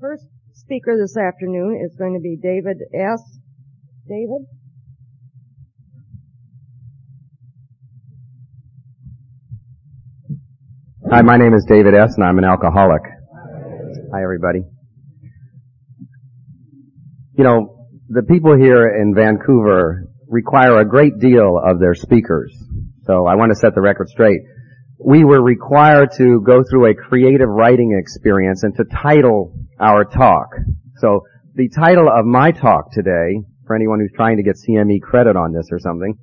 First speaker this afternoon is going to be David S. David? Hi, my name is David S. and I'm an alcoholic. Hi, everybody. You know, the people here in Vancouver require a great deal of their speakers. So I want to set the record straight. We were required to go through a creative writing experience and to title our talk. So the title of my talk today, for anyone who's trying to get CME credit on this or something,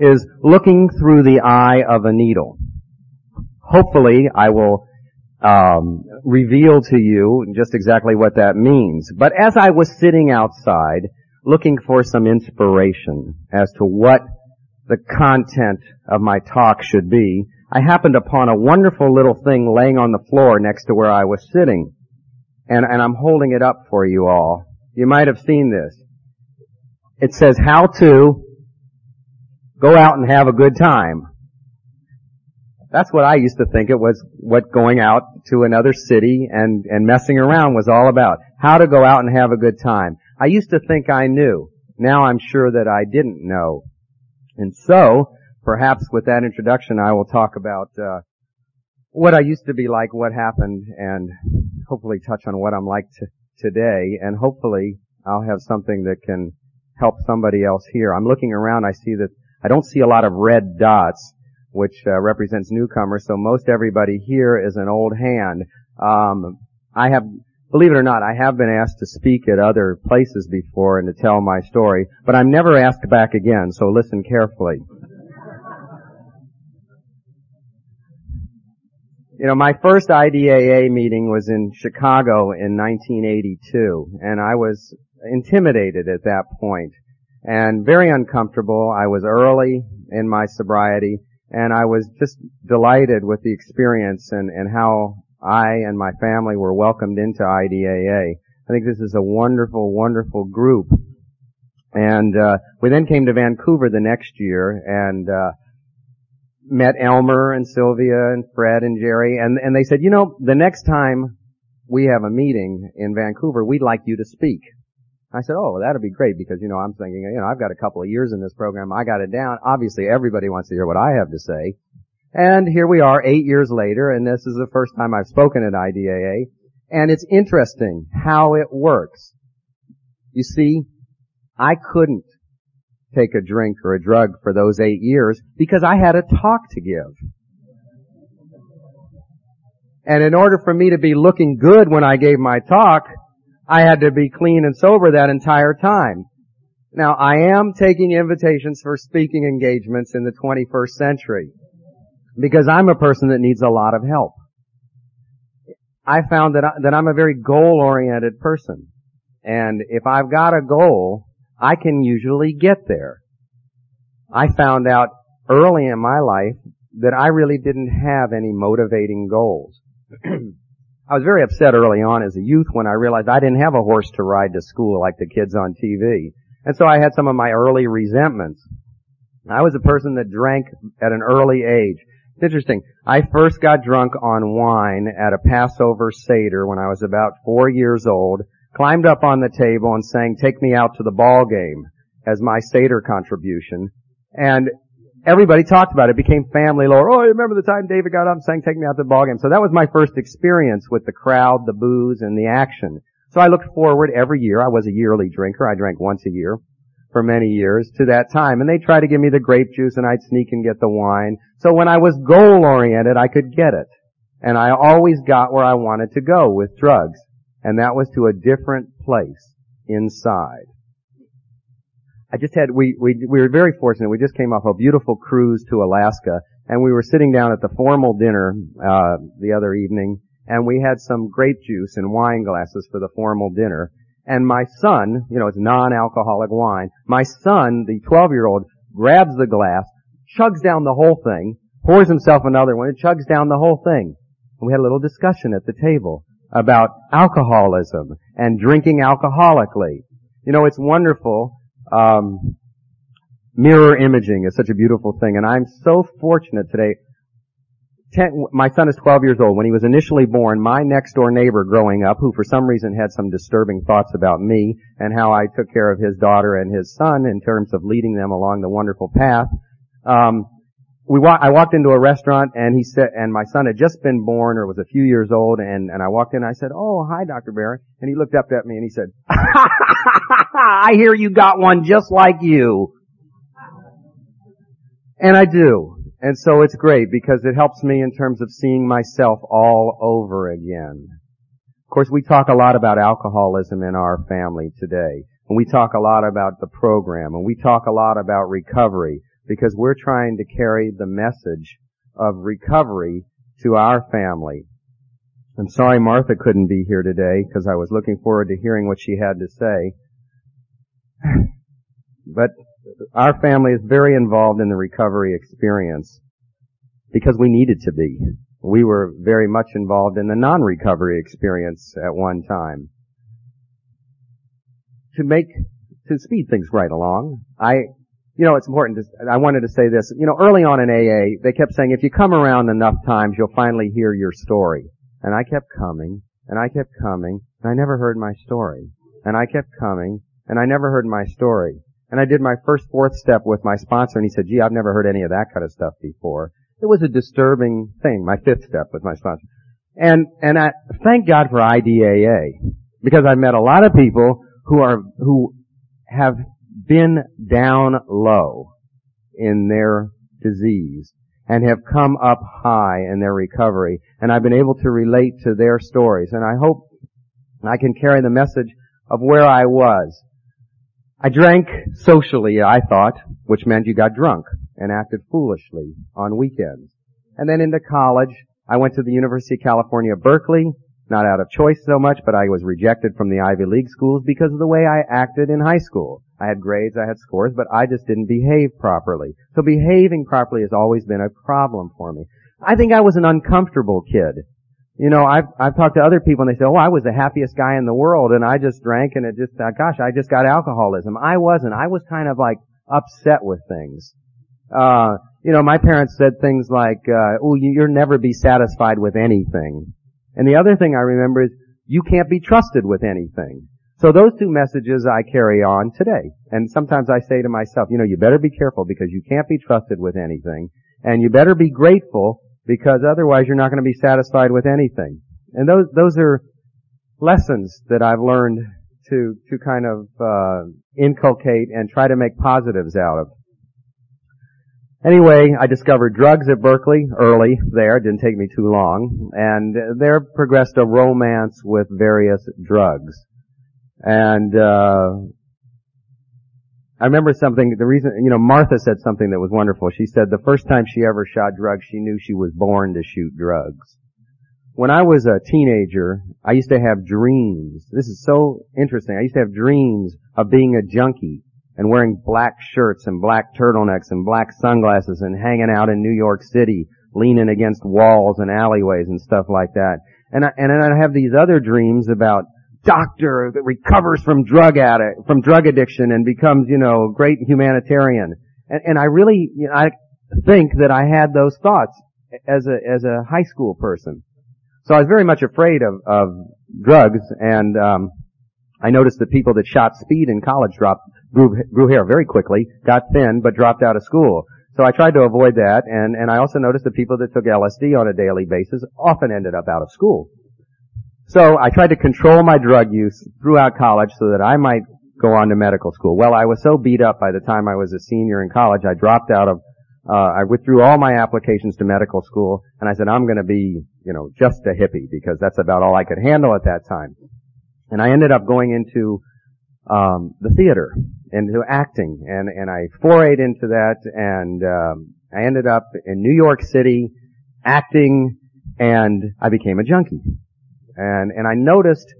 is Looking Through the Eye of a Needle. Hopefully I will um, reveal to you just exactly what that means. But as I was sitting outside looking for some inspiration as to what the content of my talk should be, I happened upon a wonderful little thing laying on the floor next to where I was sitting. And, and I'm holding it up for you all. You might have seen this. It says how to go out and have a good time. That's what I used to think it was what going out to another city and, and messing around was all about. How to go out and have a good time. I used to think I knew. Now I'm sure that I didn't know. And so, perhaps with that introduction I will talk about, uh, what I used to be like, what happened, and hopefully touch on what I'm like t- today, and hopefully I'll have something that can help somebody else here. I'm looking around, I see that I don't see a lot of red dots which uh, represents newcomers. So most everybody here is an old hand. Um, I have, believe it or not, I have been asked to speak at other places before and to tell my story, but I'm never asked back again. So listen carefully. You know, my first IDAA meeting was in Chicago in 1982, and I was intimidated at that point and very uncomfortable. I was early in my sobriety, and I was just delighted with the experience and, and how I and my family were welcomed into IDAA. I think this is a wonderful, wonderful group. And uh, we then came to Vancouver the next year and uh, met Elmer and Sylvia and Fred and Jerry, and and they said, you know, the next time we have a meeting in Vancouver, we'd like you to speak. I said, oh, that'd be great because, you know, I'm thinking, you know, I've got a couple of years in this program. I got it down. Obviously, everybody wants to hear what I have to say. And here we are eight years later, and this is the first time I've spoken at IDAA. And it's interesting how it works. You see, I couldn't take a drink or a drug for those eight years because I had a talk to give. And in order for me to be looking good when I gave my talk, I had to be clean and sober that entire time. Now, I am taking invitations for speaking engagements in the 21st century because I'm a person that needs a lot of help. I found that, I, that I'm a very goal-oriented person. And if I've got a goal, I can usually get there. I found out early in my life that I really didn't have any motivating goals. I was very upset early on as a youth when I realized I didn't have a horse to ride to school like the kids on TV. And so I had some of my early resentments. I was a person that drank at an early age. It's interesting. I first got drunk on wine at a Passover Seder when I was about four years old, climbed up on the table and sang Take Me Out to the Ball Game as my Seder contribution. And everybody talked about it. It became family lore. Oh, you remember the time David got up and sang Take Me Out to the Ball Game? So that was my first experience with the crowd, the booze, and the action. So I looked forward every year. I was a yearly drinker. I drank once a year for many years to that time. And they tried to give me the grape juice and I'd sneak and get the wine. So when I was goal oriented, I could get it. And I always got where I wanted to go with drugs. And that was to a different place inside. I just had we we we were very fortunate. We just came off a beautiful cruise to Alaska, and we were sitting down at the formal dinner uh, the other evening, and we had some grape juice and wine glasses for the formal dinner. And my son, you know, it's non-alcoholic wine. My son, the 12-year-old, grabs the glass, chugs down the whole thing, pours himself another one, and chugs down the whole thing. And we had a little discussion at the table about alcoholism and drinking alcoholically. You know, it's wonderful um, mirror imaging is such a beautiful thing, and I'm so fortunate today ten, my son is 12 years old. When he was initially born, my next door neighbor growing up, who for some reason had some disturbing thoughts about me and how I took care of his daughter and his son in terms of leading them along the wonderful path, um, we I walked into a restaurant and he said, and my son had just been born or was a few years old and, and I walked in and I said, oh, hi Dr. Barry. And he looked up at me and he said, I hear you got one just like you. And I do. And so it's great because it helps me in terms of seeing myself all over again. Of course, we talk a lot about alcoholism in our family today. And we talk a lot about the program and we talk a lot about recovery because we're trying to carry the message of recovery to our family. I'm sorry Martha couldn't be here today because I was looking forward to hearing what she had to say. But our family is very involved in the recovery experience because we needed to be. We were very much involved in the non-recovery experience at one time. To make, to speed things right along, I, you know, it's important to, I wanted to say this, you know, early on in AA, they kept saying if you come around enough times, you'll finally hear your story. And I kept coming, and I kept coming, and I never heard my story. And I kept coming, and I never heard my story. And I did my first fourth step with my sponsor and he said, gee, I've never heard any of that kind of stuff before. It was a disturbing thing, my fifth step with my sponsor. And, and I, thank God for IDAA. Because I've met a lot of people who are, who have been down low in their disease and have come up high in their recovery. And I've been able to relate to their stories. And I hope I can carry the message of where I was I drank socially, I thought, which meant you got drunk and acted foolishly on weekends. And then into college, I went to the University of California, Berkeley, not out of choice so much, but I was rejected from the Ivy League schools because of the way I acted in high school. I had grades, I had scores, but I just didn't behave properly. So behaving properly has always been a problem for me. I think I was an uncomfortable kid. You know, I've, I've talked to other people and they say, oh, I was the happiest guy in the world and I just drank and it just, uh, gosh, I just got alcoholism. I wasn't. I was kind of like upset with things. Uh, you know, my parents said things like, uh, oh, you'll never be satisfied with anything. And the other thing I remember is, you can't be trusted with anything. So those two messages I carry on today. And sometimes I say to myself, you know, you better be careful because you can't be trusted with anything. And you better be grateful because otherwise you're not going to be satisfied with anything. And those those are lessons that I've learned to to kind of uh, inculcate and try to make positives out of. Anyway, I discovered drugs at Berkeley early there. It didn't take me too long. And there progressed a romance with various drugs. And, uh, I remember something, the reason, you know, Martha said something that was wonderful. She said the first time she ever shot drugs, she knew she was born to shoot drugs. When I was a teenager, I used to have dreams. This is so interesting. I used to have dreams of being a junkie and wearing black shirts and black turtlenecks and black sunglasses and hanging out in New York City, leaning against walls and alleyways and stuff like that. And I, and then I'd have these other dreams about doctor that recovers from drug addict, from drug addiction and becomes, you know, a great humanitarian. And, and I really, you know, I think that I had those thoughts as a, as a high school person. So I was very much afraid of, of drugs and, um, I noticed that people that shot speed in college dropped, grew, grew hair very quickly, got thin, but dropped out of school. So I tried to avoid that, and, and I also noticed that people that took LSD on a daily basis often ended up out of school. So I tried to control my drug use throughout college so that I might go on to medical school. Well, I was so beat up by the time I was a senior in college, I dropped out of, uh, I withdrew all my applications to medical school, and I said, I'm gonna be, you know, just a hippie, because that's about all I could handle at that time. And I ended up going into, um, the theater, into acting, and, and I forayed into that, and, um, I ended up in New York City, acting, and I became a junkie. And, and I noticed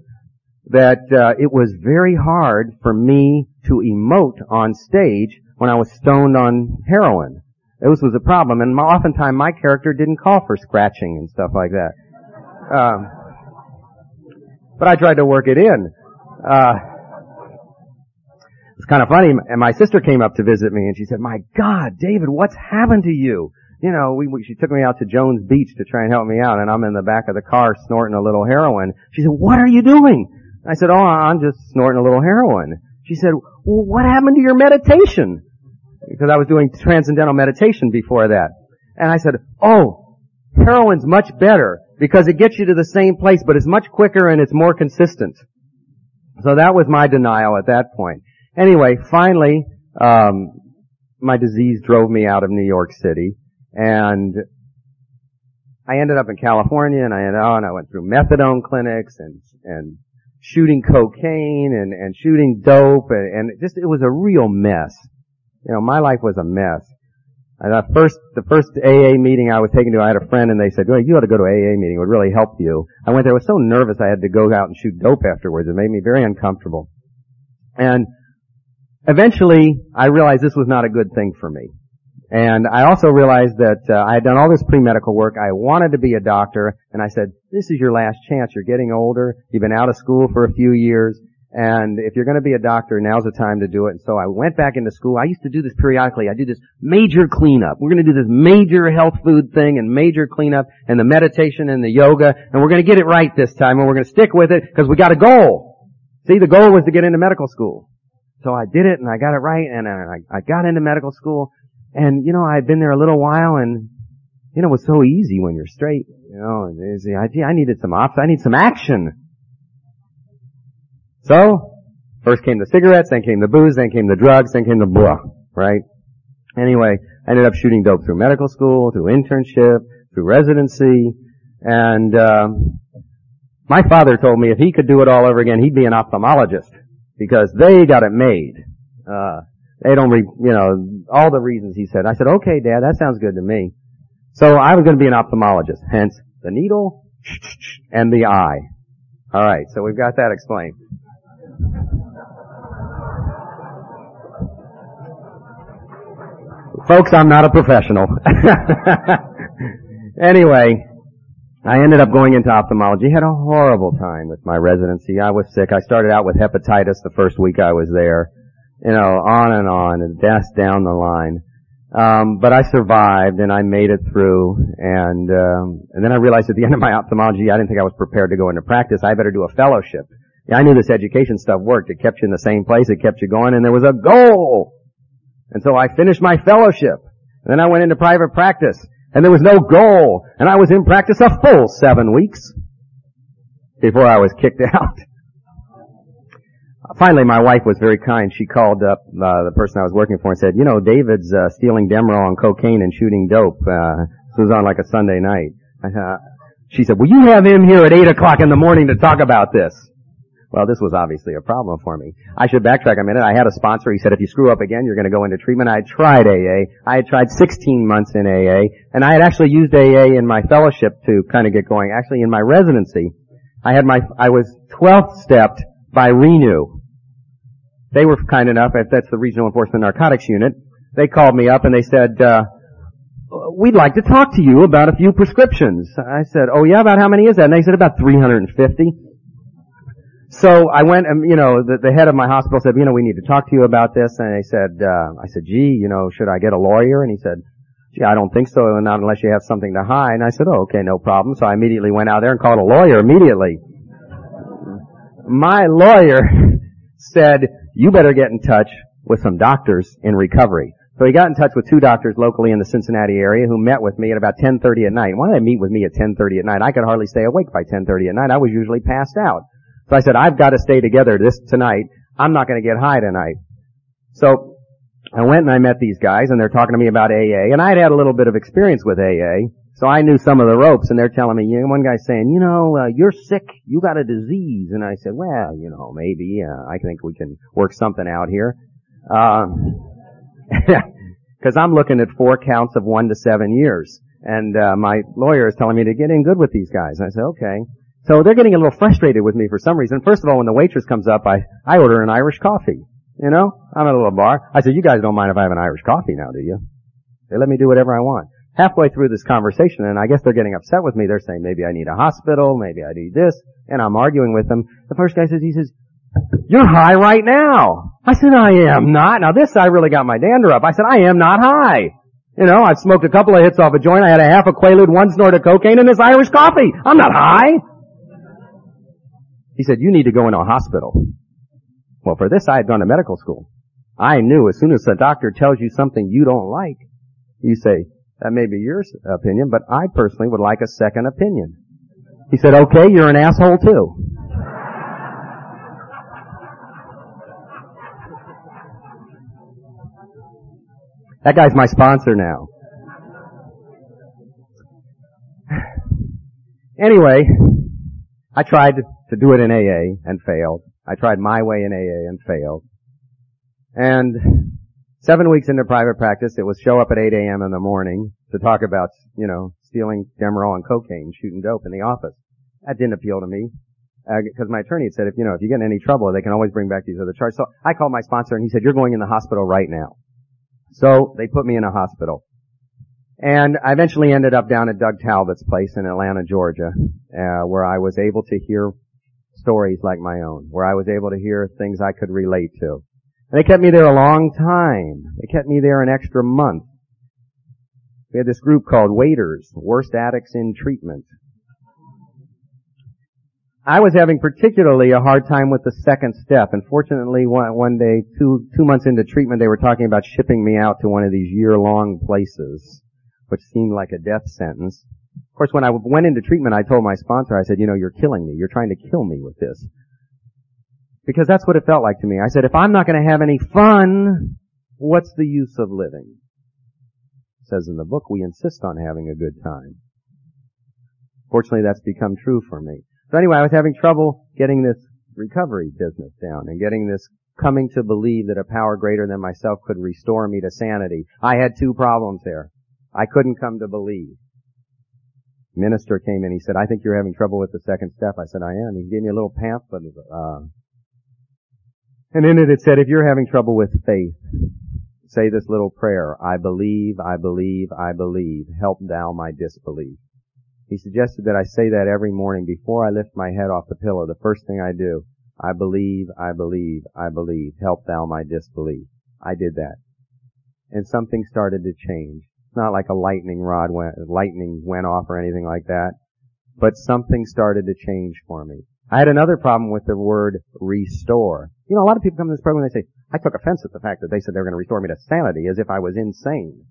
that uh, it was very hard for me to emote on stage when I was stoned on heroin. This was a problem, and my, oftentimes my character didn't call for scratching and stuff like that. Um, but I tried to work it in. Uh, it's kind of funny. And my sister came up to visit me, and she said, "My God, David, what's happened to you? You know, we, we, she took me out to Jones Beach to try and help me out, and I'm in the back of the car snorting a little heroin. She said, what are you doing? I said, oh, I'm just snorting a little heroin. She said, well, what happened to your meditation? Because I was doing transcendental meditation before that. And I said, oh, heroin's much better because it gets you to the same place, but it's much quicker and it's more consistent. So that was my denial at that point. Anyway, finally, um, my disease drove me out of New York City, and I ended up in California, and I I went through methadone clinics and and shooting cocaine and and shooting dope, and, and just it was a real mess. You know, my life was a mess. And the first, the first AA meeting I was taken to, I had a friend and they said, well, you ought to go to AA meeting. It would really help you. I went there. I was so nervous I had to go out and shoot dope afterwards. It made me very uncomfortable. And eventually I realized this was not a good thing for me. And I also realized that uh, I had done all this pre-medical work. I wanted to be a doctor, and I said, "This is your last chance. You're getting older. You've been out of school for a few years. And if you're going to be a doctor, now's the time to do it. And so I went back into school. I used to do this periodically. I do this major cleanup. We're going to do this major health food thing and major cleanup and the meditation and the yoga. And we're going to get it right this time and we're going to stick with it because we got a goal. See, the goal was to get into medical school. So I did it and I got it right and I, I got into medical school. And, you know, I'd been there a little while and, you know, it was so easy when you're straight. You know, I, I needed some ops. I need some action. So, first came the cigarettes, then came the booze, then came the drugs, then came the blah, right? Anyway, I ended up shooting dope through medical school, through internship, through residency, and um, my father told me if he could do it all over again, he'd be an ophthalmologist because they got it made. Uh, they don't, re- you know, all the reasons he said. I said, okay, Dad, that sounds good to me. So I was going to be an ophthalmologist, hence the needle and the eye. All right, so we've got that explained. Folks, I'm not a professional. anyway, I ended up going into ophthalmology. Had a horrible time with my residency. I was sick. I started out with hepatitis the first week I was there. You know, on and on, and death down the line. Um, but I survived and I made it through. And um, and then I realized at the end of my ophthalmology, I didn't think I was prepared to go into practice. I better do a fellowship. Yeah, I knew this education stuff worked. It kept you in the same place. It kept you going, and there was a goal. And so I finished my fellowship. And then I went into private practice, and there was no goal. And I was in practice a full seven weeks before I was kicked out. Finally, my wife was very kind. She called up uh, the person I was working for and said, "You know, David's uh, stealing Demerol and cocaine and shooting dope." Uh, this was on like a Sunday night. Uh, she said, "Will you have him here at eight o'clock in the morning to talk about this?" Well, this was obviously a problem for me. I should backtrack a minute. I had a sponsor. He said, if you screw up again, you're going to go into treatment. I tried AA. I had tried 16 months in AA, and I had actually used AA in my fellowship to kind of get going. Actually, in my residency, I had my, I was 12th stepped by RENU. They were kind enough, if that's the Regional Enforcement Narcotics Unit, they called me up and they said, uh, we'd like to talk to you about a few prescriptions. I said, oh yeah, about how many is that? And they said about 350. So I went, and you know, the, the head of my hospital said, you know, we need to talk to you about this. And I said, uh, I said, gee, you know, should I get a lawyer? And he said, gee, I don't think so, not unless you have something to hide. And I said, oh, okay, no problem. So I immediately went out there and called a lawyer immediately. My lawyer said, you better get in touch with some doctors in recovery. So he got in touch with two doctors locally in the Cincinnati area who met with me at about 10:30 at night. Why did they meet with me at 10:30 at night? I could hardly stay awake by 10:30 at night. I was usually passed out. So I said, I've got to stay together this tonight. I'm not going to get high tonight. So I went and I met these guys and they're talking to me about AA and I had had a little bit of experience with AA. So I knew some of the ropes and they're telling me, you know, one guy's saying, you know, uh, you're sick, you got a disease. And I said, well, you know, maybe, uh, I think we can work something out here. Um, cause I'm looking at four counts of one to seven years. And, uh, my lawyer is telling me to get in good with these guys. And I said, okay. So they're getting a little frustrated with me for some reason. First of all, when the waitress comes up, I, I order an Irish coffee. You know? I'm at a little bar. I said, you guys don't mind if I have an Irish coffee now, do you? They let me do whatever I want. Halfway through this conversation, and I guess they're getting upset with me, they're saying maybe I need a hospital, maybe I need this, and I'm arguing with them. The first guy says, he says, you're high right now. I said, I am not. Now this I really got my dander up. I said, I am not high. You know, I've smoked a couple of hits off a joint. I had a half a Quaalude, one snort of cocaine, and this Irish coffee. I'm not high. He said, you need to go into a hospital. Well, for this, I had gone to medical school. I knew as soon as the doctor tells you something you don't like, you say, that may be your opinion, but I personally would like a second opinion. He said, okay, you're an asshole too. That guy's my sponsor now. Anyway, I tried to do it in AA and failed. I tried my way in AA and failed. And seven weeks into private practice, it was show up at 8 a.m. in the morning to talk about, you know, stealing Demerol and cocaine, shooting dope in the office. That didn't appeal to me. Because uh, my attorney had said, if you know, if you get in any trouble, they can always bring back these other charges. So I called my sponsor and he said, "You're going in the hospital right now." So they put me in a hospital. And I eventually ended up down at Doug Talbott's place in Atlanta, Georgia, uh, where I was able to hear stories like my own, where I was able to hear things I could relate to. And they kept me there a long time. They kept me there an extra month. We had this group called Waiters, Worst Addicts in Treatment. I was having particularly a hard time with the second step. Unfortunately, one, one day, two, two months into treatment, they were talking about shipping me out to one of these year-long places, which seemed like a death sentence. Of course, when I went into treatment, I told my sponsor, I said, you know, you're killing me. You're trying to kill me with this. Because that's what it felt like to me. I said, if I'm not going to have any fun, what's the use of living? It says in the book, we insist on having a good time. Fortunately, that's become true for me. So anyway, I was having trouble getting this recovery business down and getting this coming to believe that a power greater than myself could restore me to sanity. I had two problems there. I couldn't come to believe. Minister came in. He said, I think you're having trouble with the second step. I said, I am. He gave me a little pamphlet. Uh, and in it it said, if you're having trouble with faith, say this little prayer. I believe, I believe, I believe. Help thou my disbelief. He suggested that I say that every morning before I lift my head off the pillow. The first thing I do, I believe, I believe, I believe. Help thou my disbelief. I did that. And something started to change. It's not like a lightning rod went, lightning went off or anything like that. But something started to change for me. I had another problem with the word restore. You know, a lot of people come to this program and they say, I took offense at the fact that they said they were going to restore me to sanity as if I was insane.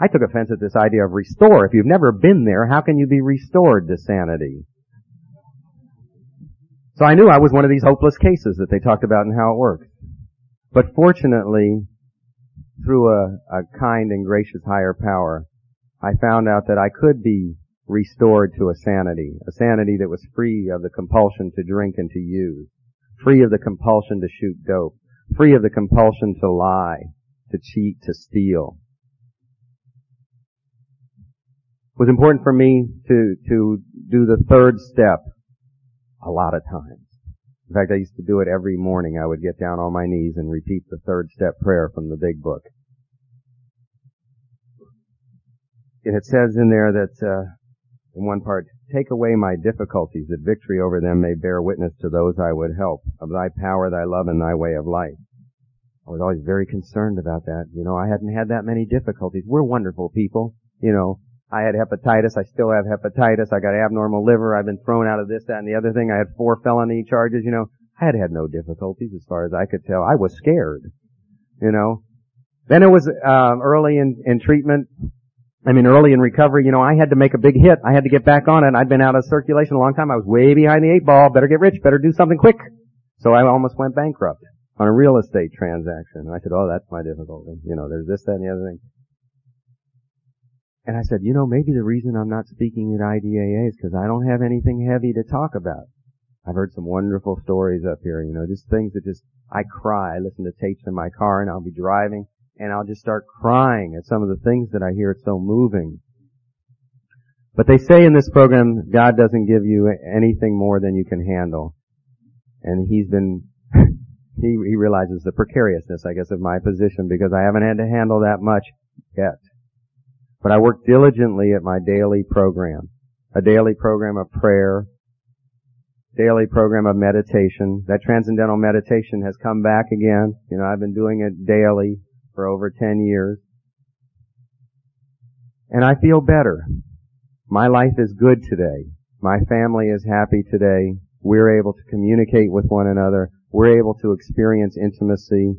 I took offense at this idea of restore. If you've never been there, how can you be restored to sanity? So I knew I was one of these hopeless cases that they talked about and how it works. But fortunately, through a, a kind and gracious higher power, I found out that I could be restored to a sanity, a sanity that was free of the compulsion to drink and to use, free of the compulsion to shoot dope, free of the compulsion to lie, to cheat, to steal, It was important for me to, to do the third step a lot of times. In fact, I used to do it every morning. I would get down on my knees and repeat the third step prayer from the big book. And it says in there that, uh, in one part, take away my difficulties that victory over them may bear witness to those I would help of thy power, thy love, and thy way of life. I was always very concerned about that. You know, I hadn't had that many difficulties. We're wonderful people. You know, I had hepatitis. I still have hepatitis. I got abnormal liver. I've been thrown out of this, that, and the other thing. I had four felony charges. You know, I had had no difficulties as far as I could tell. I was scared. You know. Then it was um, early in, in treatment. I mean, early in recovery. You know, I had to make a big hit. I had to get back on it. I'd been out of circulation a long time. I was way behind the eight ball. Better get rich. Better do something quick. So I almost went bankrupt on a real estate transaction. And I said, "Oh, that's my difficulty." You know, there's this, that, and the other thing. And I said, you know, maybe the reason I'm not speaking at IDAA is because I don't have anything heavy to talk about. I've heard some wonderful stories up here, you know, just things that just, I cry. I listen to tapes in my car and I'll be driving and I'll just start crying at some of the things that I hear. It's so moving. But they say in this program, God doesn't give you anything more than you can handle. And he's been, he, he realizes the precariousness, I guess, of my position because I haven't had to handle that much yet. But I work diligently at my daily program. A daily program of prayer, daily program of meditation. That transcendental meditation has come back again. You know, I've been doing it daily for over 10 years. And I feel better. My life is good today. My family is happy today. We're able to communicate with one another. We're able to experience intimacy.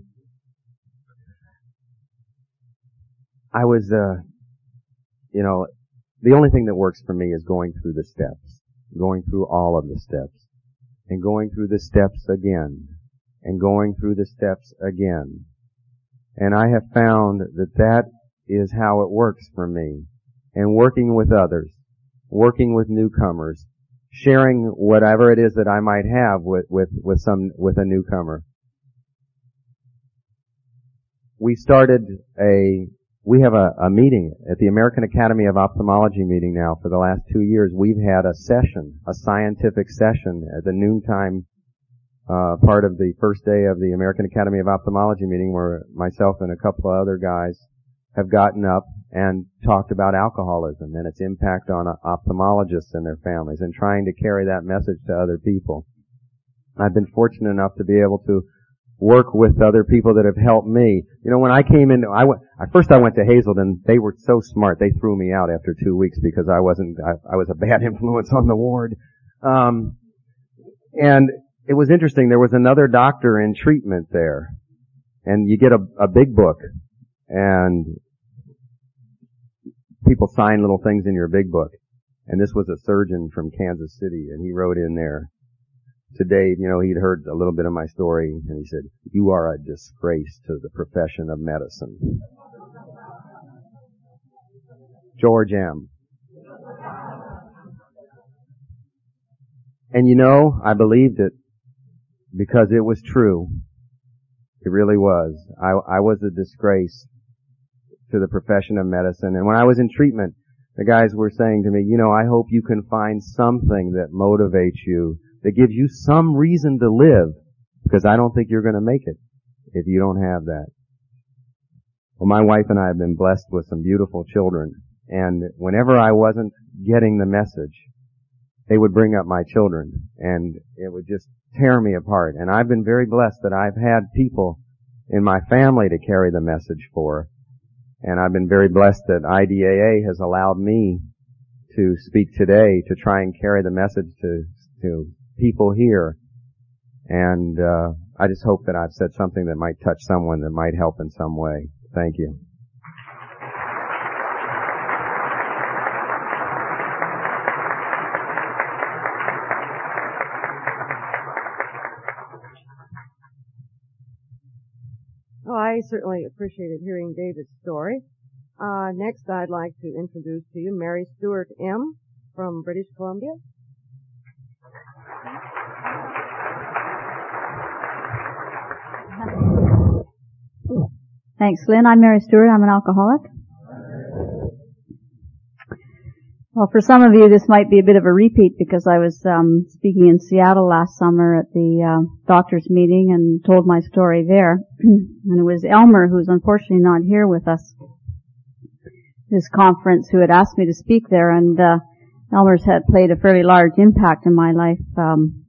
I was, uh, you know, the only thing that works for me is going through the steps, going through all of the steps, and going through the steps again, and going through the steps again. And I have found that that is how it works for me. And working with others, working with newcomers, sharing whatever it is that I might have with, with, with some, with a newcomer. We started a we have a, a meeting at the American Academy of Ophthalmology meeting now for the last two years. We've had a session, a scientific session at the noontime uh, part of the first day of the American Academy of Ophthalmology meeting where myself and a couple of other guys have gotten up and talked about alcoholism and its impact on ophthalmologists and their families and trying to carry that message to other people. I've been fortunate enough to be able to work with other people that have helped me. You know, when I came in, I went, first I went to Hazelden, they were so smart, they threw me out after two weeks because I wasn't, I, I was a bad influence on the ward. Um, and it was interesting, there was another doctor in treatment there. And you get a, a big book, and people sign little things in your big book. And this was a surgeon from Kansas City, and he wrote in there, to Dave, you know, he'd heard a little bit of my story and he said, you are a disgrace to the profession of medicine. George M. And you know, I believed it because it was true. It really was. I, I was a disgrace to the profession of medicine. And when I was in treatment, the guys were saying to me, you know, I hope you can find something that motivates you that gives you some reason to live because I don't think you're going to make it if you don't have that. Well, my wife and I have been blessed with some beautiful children and whenever I wasn't getting the message, they would bring up my children and it would just tear me apart. And I've been very blessed that I've had people in my family to carry the message for. And I've been very blessed that IDAA has allowed me to speak today to try and carry the message to, to people here. And uh, I just hope that I've said something that might touch someone that might help in some way. Thank you. Oh, I certainly appreciated hearing David's story. Uh, next, I'd like to introduce to you Mary Stewart M. from British Columbia. Thanks, Lynn. I'm Mary Stewart. I'm an alcoholic. Well, for some of you, this might be a bit of a repeat because I was um, speaking in Seattle last summer at the uh, doctors' meeting and told my story there. and it was Elmer, who's unfortunately not here with us, this conference, who had asked me to speak there. And uh, Elmer's had played a fairly large impact in my life um,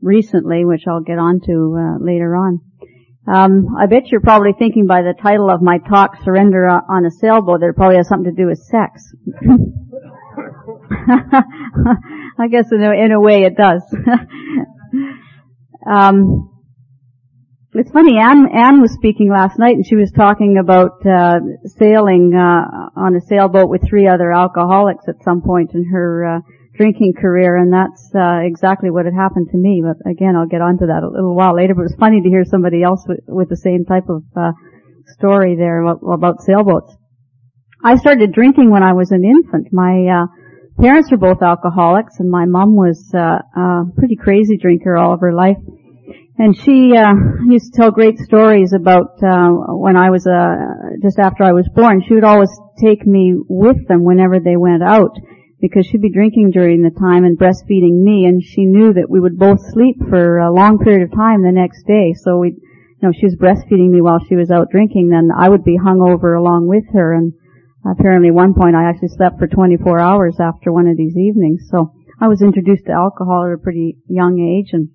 recently, which I'll get on to uh, later on. Um, I bet you're probably thinking by the title of my talk, Surrender on a Sailboat, that it probably has something to do with sex. I guess in a, in a way it does. um, it's funny, Anne, Anne was speaking last night and she was talking about, uh, sailing, uh, on a sailboat with three other alcoholics at some point in her, uh, drinking career, and that's uh, exactly what had happened to me. But again, I'll get onto that a little while later. But it was funny to hear somebody else with, with the same type of uh, story there about, about, sailboats. I started drinking when I was an infant. My uh, parents were both alcoholics, and my mom was uh, a pretty crazy drinker all of her life. And she uh, used to tell great stories about uh, when I was uh, just after I was born. She would always take me with them whenever they went out because she'd be drinking during the time and breastfeeding me and she knew that we would both sleep for a long period of time the next day. So we, you know, she was breastfeeding me while she was out drinking, then I would be hung over along with her and apparently one point I actually slept for 24 hours after one of these evenings. So I was introduced to alcohol at a pretty young age and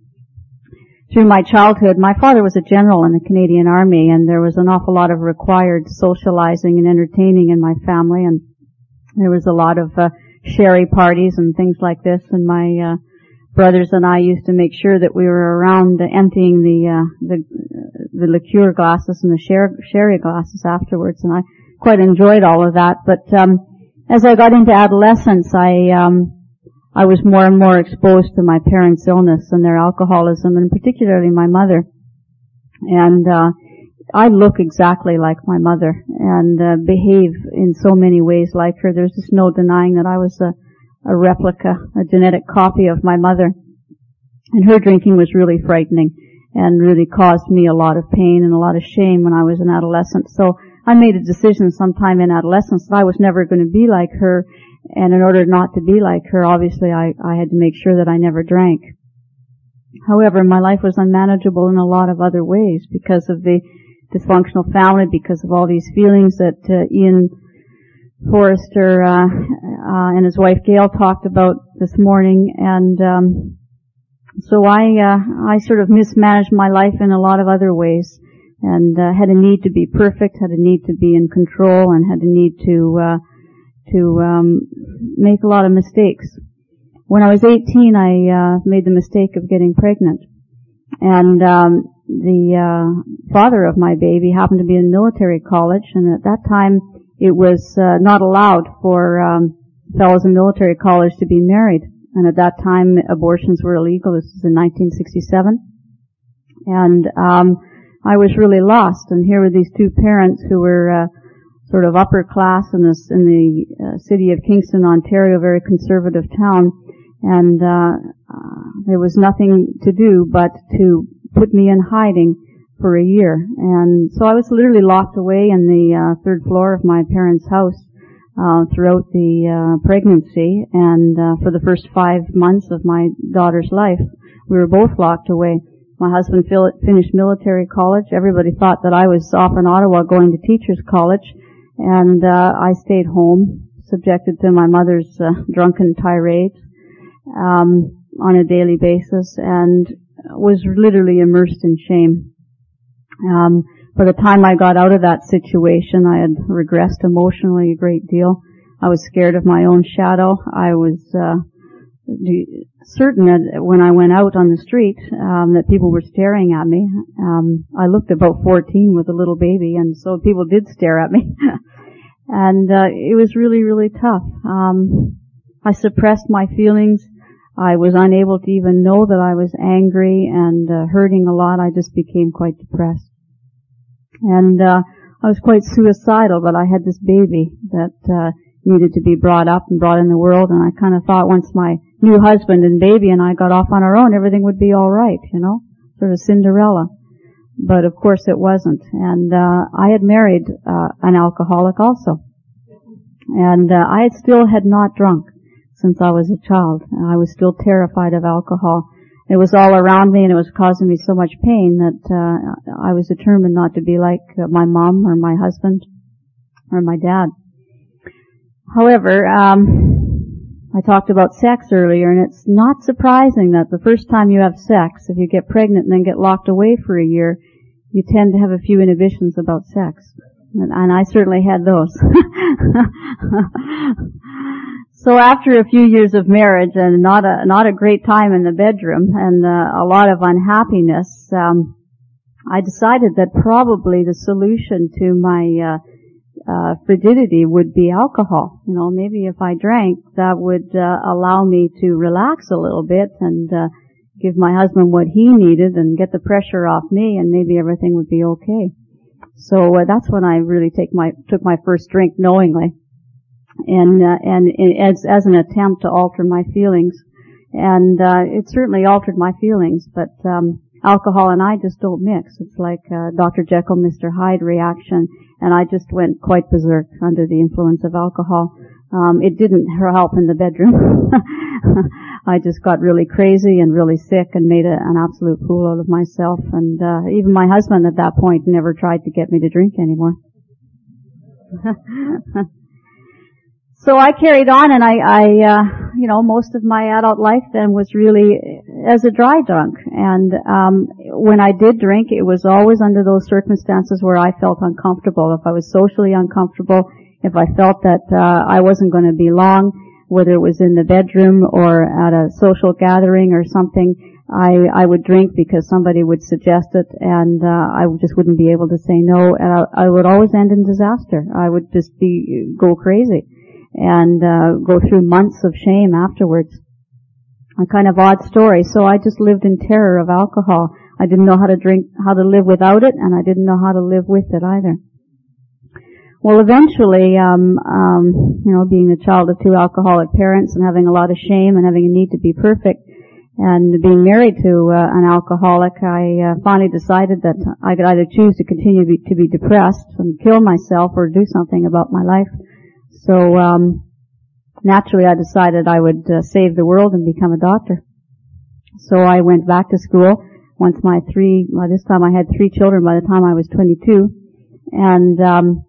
through my childhood, my father was a general in the Canadian Army and there was an awful lot of required socializing and entertaining in my family and There was a lot of uh, sherry parties and things like this, and my uh, brothers and I used to make sure that we were around uh, emptying the uh, the the liqueur glasses and the sherry glasses afterwards, and I quite enjoyed all of that. But um, as I got into adolescence, I um, I was more and more exposed to my parents' illness and their alcoholism, and particularly my mother. And uh, I look exactly like my mother and uh, behave in so many ways like her. There's just no denying that I was a, a replica, a genetic copy of my mother. And her drinking was really frightening and really caused me a lot of pain and a lot of shame when I was an adolescent. So I made a decision sometime in adolescence that I was never going to be like her. And in order not to be like her, obviously I, I had to make sure that I never drank. However, my life was unmanageable in a lot of other ways because of the dysfunctional family, because of all these feelings that uh, Ian Forrester uh, uh, and his wife Gail talked about this morning, and um, so I uh, I sort of mismanaged my life in a lot of other ways, and uh, had a need to be perfect, had a need to be in control, and had a need to uh, to um, make a lot of mistakes. When I was 18, I uh, made the mistake of getting pregnant, and um, the uh, father of my baby happened to be in military college, and at that time it was uh, not allowed for um, fellows in military college to be married. And at that time, abortions were illegal. This was in 1967, and um, I was really lost. And here were these two parents who were uh, sort of upper class in this in the uh, city of Kingston, Ontario, very conservative town, and uh, uh, there was nothing to do but to put me in hiding for a year. And so I was literally locked away in the uh, third floor of my parents' house uh, throughout the uh, pregnancy, and uh, for the first five months of my daughter's life, we were both locked away. My husband finished military college. Everybody thought that I was off in Ottawa going to teachers college and uh, I stayed home, subjected to my mother's uh, drunken tirades um, on a daily basis, and was literally immersed in shame. Um, by the time I got out of that situation, I had regressed emotionally a great deal. I was scared of my own shadow. I was uh, certain that when I went out on the street um, that people were staring at me. Um, I looked about 14 with a little baby, and so people did stare at me, and uh, it was really, really tough. Um, I suppressed my feelings. I was unable to even know that I was angry and uh, hurting a lot. I just became quite depressed, and uh, I was quite suicidal. But I had this baby that uh, needed to be brought up and brought in the world, and I kind of thought once my new husband and baby and I got off on our own, everything would be all right, you know, sort of Cinderella. But of course it wasn't, and uh, I had married uh, an alcoholic also, and uh, I still had not drunk since I was a child. And I was still terrified of alcohol. It was all around me, and it was causing me so much pain that uh, I was determined not to be like uh, my mom or my husband or my dad. However, um, I talked about sex earlier, and it's not surprising that the first time you have sex, if you get pregnant and then get locked away for a year, you tend to have a few inhibitions about sex. And, and I certainly had those. so after a few years of marriage and not a not a great time in the bedroom and uh, a lot of unhappiness, um, I decided that probably the solution to my uh, uh, frigidity would be alcohol. You know, maybe if I drank, that would uh, allow me to relax a little bit and uh, give my husband what he needed and get the pressure off me, and maybe everything would be okay. So uh, that's when I really take my took my first drink knowingly, and uh, and as as an attempt to alter my feelings, and uh, it certainly altered my feelings, but. Um, alcohol and I just don't mix. It's like uh, Dr. Jekyll, Mr. Hyde reaction, and I just went quite berserk under the influence of alcohol. Um, it didn't help in the bedroom. I just got really crazy and really sick and made a, an absolute fool out of myself. And uh, even my husband at that point never tried to get me to drink anymore. so I carried on, and I, I uh, you know, most of my adult life then was really as a dry drunk. And um, when I did drink, it was always under those circumstances where I felt uncomfortable. If I was socially uncomfortable, If I felt that uh, I wasn't going to be long, whether it was in the bedroom or at a social gathering or something, I I would drink because somebody would suggest it, and uh, I just wouldn't be able to say no, and I, I would always end in disaster. I would just be go crazy, and uh, go through months of shame afterwards. A kind of odd story. So I just lived in terror of alcohol. I didn't know how to drink, how to live without it, and I didn't know how to live with it either. Well, eventually, um, um, you know, being the child of two alcoholic parents and having a lot of shame and having a need to be perfect, and being married to uh, an alcoholic, I uh, finally decided that I could either choose to continue be, to be depressed and kill myself or do something about my life. So um, naturally, I decided I would uh, save the world and become a doctor. So I went back to school. Once my three, by this time I had three children by the time I was 22, and um,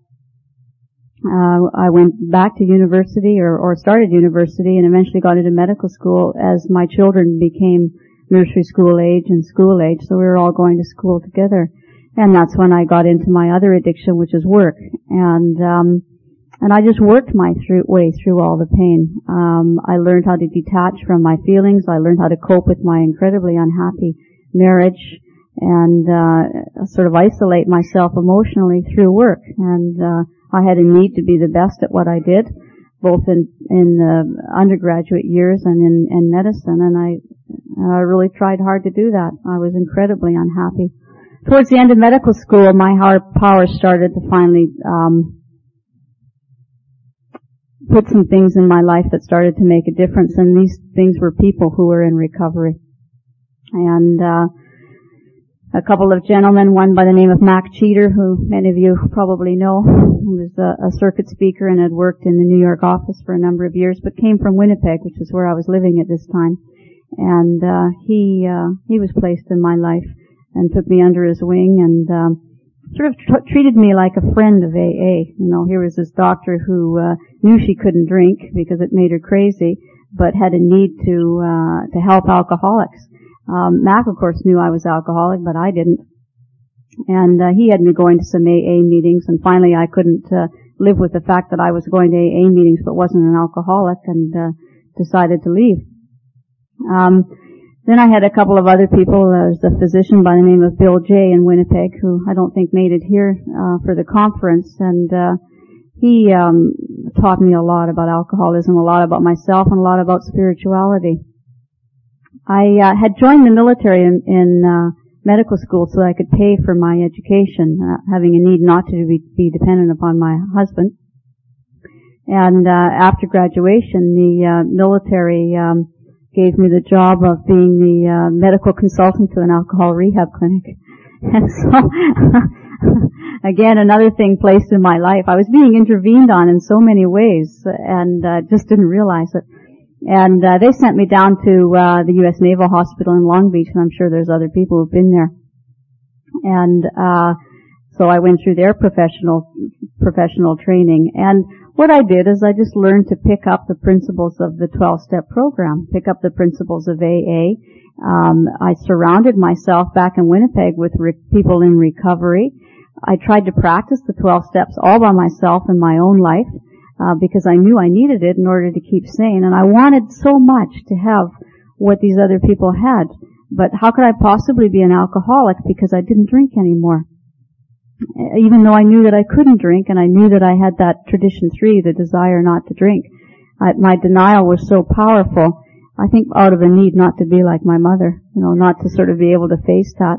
uh, I went back to university or, or started university and eventually got into medical school as my children became nursery school age and school age. So we were all going to school together. And that's when I got into my other addiction, which is work. And, um, and I just worked my through, way through all the pain. Um, I learned how to detach from my feelings. I learned how to cope with my incredibly unhappy marriage and, uh, sort of isolate myself emotionally through work. And, uh, I had a need to be the best at what I did, both in in the undergraduate years and in, in medicine, and I and I really tried hard to do that. I was incredibly unhappy. Towards the end of medical school, my higher power started to finally um, put some things in my life that started to make a difference, and these things were people who were in recovery. And uh, a couple of gentlemen, one by the name of Mac Cheater, who many of you probably know, who was a, a, circuit speaker and had worked in the New York office for a number of years, but came from Winnipeg, which is where I was living at this time. And uh, he uh, he was placed in my life and took me under his wing and um, sort of tr- treated me like a friend of AA. You know, here was this doctor who uh, knew she couldn't drink because it made her crazy, but had a need to uh, to help alcoholics um, Mac, of course, knew I was alcoholic, but I didn't. And uh, he had me going to some AA meetings, and finally I couldn't uh, live with the fact that I was going to AA meetings but wasn't an alcoholic, and uh, decided to leave. Um, then I had a couple of other people. There was a physician by the name of Bill Jay in Winnipeg, who I don't think made it here uh, for the conference, and uh, he um, taught me a lot about alcoholism, a lot about myself, and a lot about spirituality. I uh, had joined the military in, in uh, medical school so I could pay for my education, uh, having a need not to be, be, dependent upon my husband. And uh, after graduation, the uh, military um, gave me the job of being the uh, medical consultant to an alcohol rehab clinic. And so, again, another thing placed in my life. I was being intervened on in so many ways, and I just didn't realize it. And uh, they sent me down to uh, the U.S. Naval Hospital in Long Beach, and I'm sure there's other people who've been there. And uh, so I went through their professional professional training. And what I did is I just learned to pick up the principles of the 12-step program, pick up the principles of AA. Um, I surrounded myself back in Winnipeg with re- people in recovery. I tried to practice the 12 steps all by myself in my own life uh, because I knew I needed it in order to keep sane. And I wanted so much to have what these other people had. But how could I possibly be an alcoholic because I didn't drink anymore? Even though I knew that I couldn't drink and I knew that I had that tradition three, the desire not to drink. I, my denial was so powerful. I think out of a need not to be like my mother, you know, not to sort of be able to face that.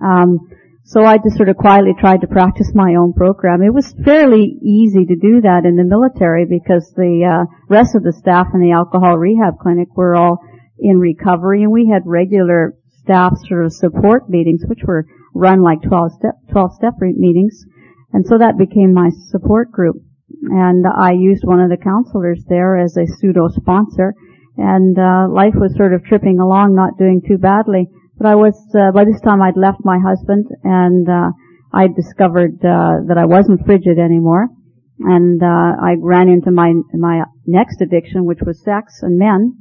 Um, so I just sort of quietly tried to practice my own program. It was fairly easy to do that in the military because the uh, rest of the staff in the alcohol rehab clinic were all in recovery and we had regular staff sort of support meetings which were run like 12 step 12 step meetings. And so that became my support group. And I used one of the counselors there as a pseudo sponsor and uh, life was sort of tripping along not doing too badly. But I was, uh, by this time I'd left my husband and, uh, I discovered, uh, that I wasn't frigid anymore. And, uh, I ran into my, my next addiction, which was sex and men.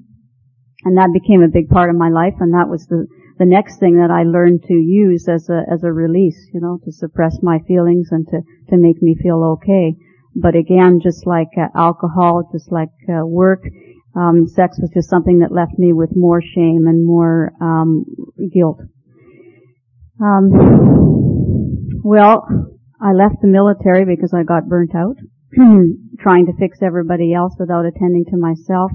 And that became a big part of my life. And that was the, the next thing that I learned to use as a, as a release, you know, to suppress my feelings and to, to make me feel okay. But again, just like uh, alcohol, just like uh, work, um, sex was just something that left me with more shame and more um, guilt. Um, well, I left the military because I got burnt out, trying to fix everybody else without attending to myself,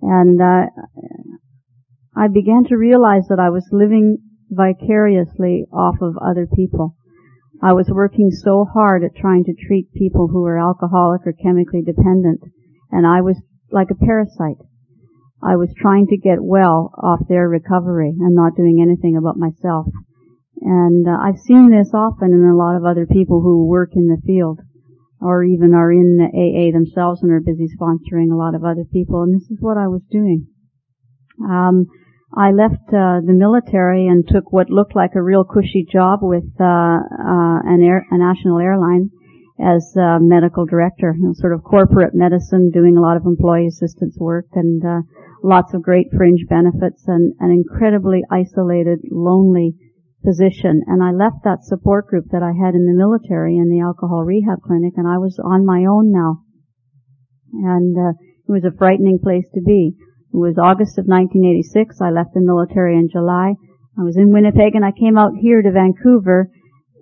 and uh, I began to realize that I was living vicariously off of other people. I was working so hard at trying to treat people who were alcoholic or chemically dependent, and I was like a parasite. I was trying to get well off their recovery and not doing anything about myself. And uh, I've seen this often in a lot of other people who work in the field or even are in the AA themselves and are busy sponsoring a lot of other people. And this is what I was doing. Um, I left uh, the military and took what looked like a real cushy job with uh, uh, an air, a national airline as uh, medical director, you know, sort of corporate medicine, doing a lot of employee assistance work and uh, lots of great fringe benefits and an incredibly isolated, lonely position. And I left that support group that I had in the military in the alcohol rehab clinic, and I was on my own now. And uh, it was a frightening place to be. It was August of 1986. I left the military in July. I was in Winnipeg and I came out here to Vancouver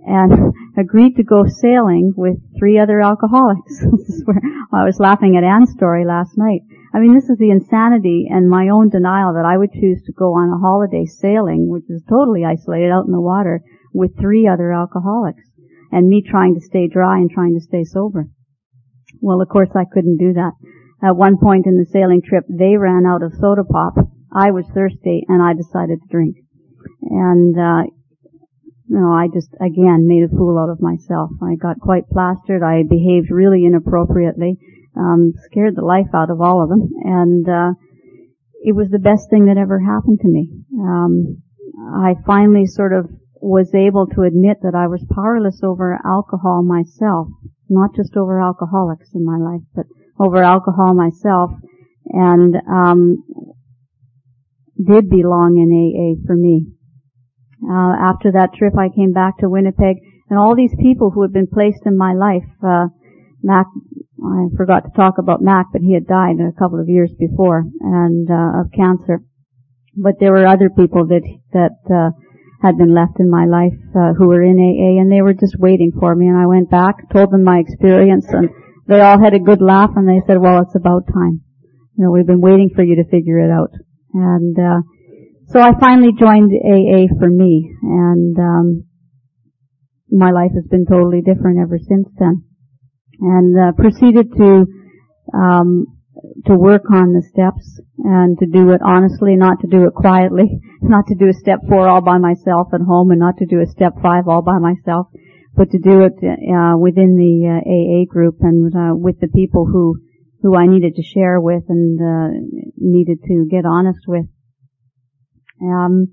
and agreed to go sailing with three other alcoholics. this is where I was laughing at Anne's story last night. I mean, this is the insanity and my own denial that I would choose to go on a holiday sailing, which is totally isolated out in the water, with three other alcoholics. And me trying to stay dry and trying to stay sober. Well, of course I couldn't do that. At one point in the sailing trip, they ran out of soda pop. I was thirsty and I decided to drink. And, uh, you know, I just, again, made a fool out of myself. I got quite plastered. I behaved really inappropriately. Um, scared the life out of all of them. And, uh, it was the best thing that ever happened to me. Um, I finally sort of was able to admit that I was powerless over alcohol myself, not just over alcoholics in my life, but over alcohol myself and um, did belong in AA for me. Uh, after that trip, I came back to Winnipeg, and all these people who had been placed in my life, uh, Mac, I forgot to talk about Mac, but he had died a couple of years before, and uh, of cancer. But there were other people that that uh, had been left in my life uh, who were in AA, and they were just waiting for me. And I went back, told them my experience, and they all had a good laugh and they said, well, it's about time. You know, we've been waiting for you to figure it out. And, uh, so I finally joined AA for me and, um, my life has been totally different ever since then. And, uh, proceeded to, um, to work on the steps and to do it honestly, not to do it quietly, not to do a step four all by myself at home and not to do a step five all by myself, but to do it uh, within the uh, AA group and uh, with the people who who I needed to share with and uh, needed to get honest with. Um,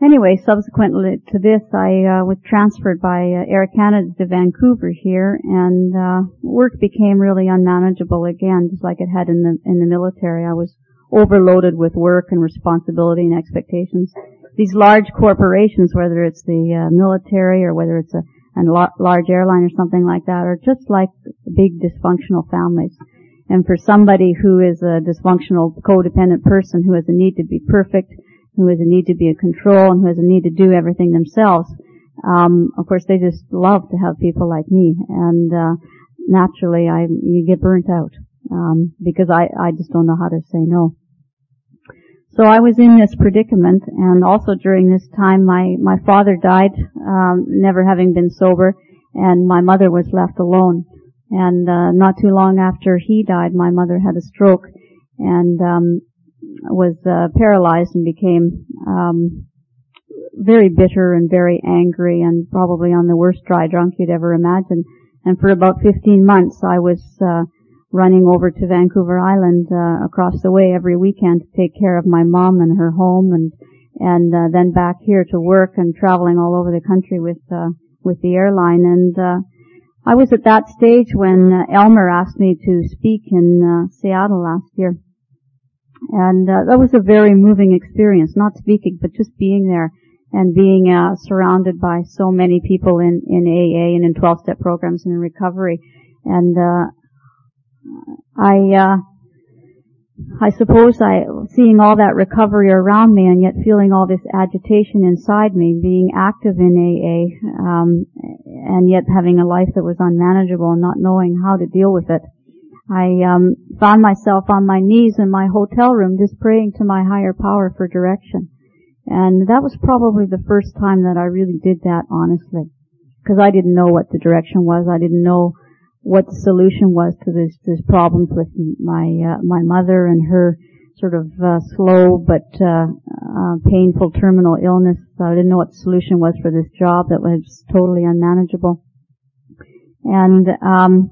anyway, subsequently to this, I uh, was transferred by uh, Air Canada to Vancouver here, and work became really unmanageable again, just like it had in the in the military. I was overloaded with work and responsibility and expectations. These large corporations, whether it's the military or whether it's a and large airline or something like that are just like big dysfunctional families. And for somebody who is a dysfunctional codependent person who has a need to be perfect, who has a need to be in control, and who has a need to do everything themselves, um, of course they just love to have people like me. And uh, naturally, I you get burnt out um, because I I just don't know how to say no. So I was in this predicament, and also during this time, my my father died, um, never having been sober, and my mother was left alone. And uh, not too long after he died, my mother had a stroke and um, was uh, paralyzed and became um, very bitter and very angry, and probably on the worst dry drunk you'd ever imagine. And for about 15 months, I was uh, running over to Vancouver Island uh, across the way every weekend to take care of my mom and her home and and uh, then back here to work and traveling all over the country with uh, with the airline. And uh, I was at that stage when uh, Elmer asked me to speak in uh, Seattle last year. And uh, that was a very moving experience not speaking but just being there and being uh, surrounded by so many people in in AA and in 12 step programs and in recovery. And, uh, I, uh, I suppose I, seeing all that recovery around me and yet feeling all this agitation inside me, being active in AA, um, and yet having a life that was unmanageable and not knowing how to deal with it, I um, found myself on my knees in my hotel room just praying to my higher power for direction. And that was probably the first time that I really did that honestly. Because I didn't know what the direction was. I didn't know what the solution was to this, this problems with my, uh, my mother and her sort of, uh, slow but, uh, uh, painful terminal illness. So I didn't know what the solution was for this job that was totally unmanageable. And, um,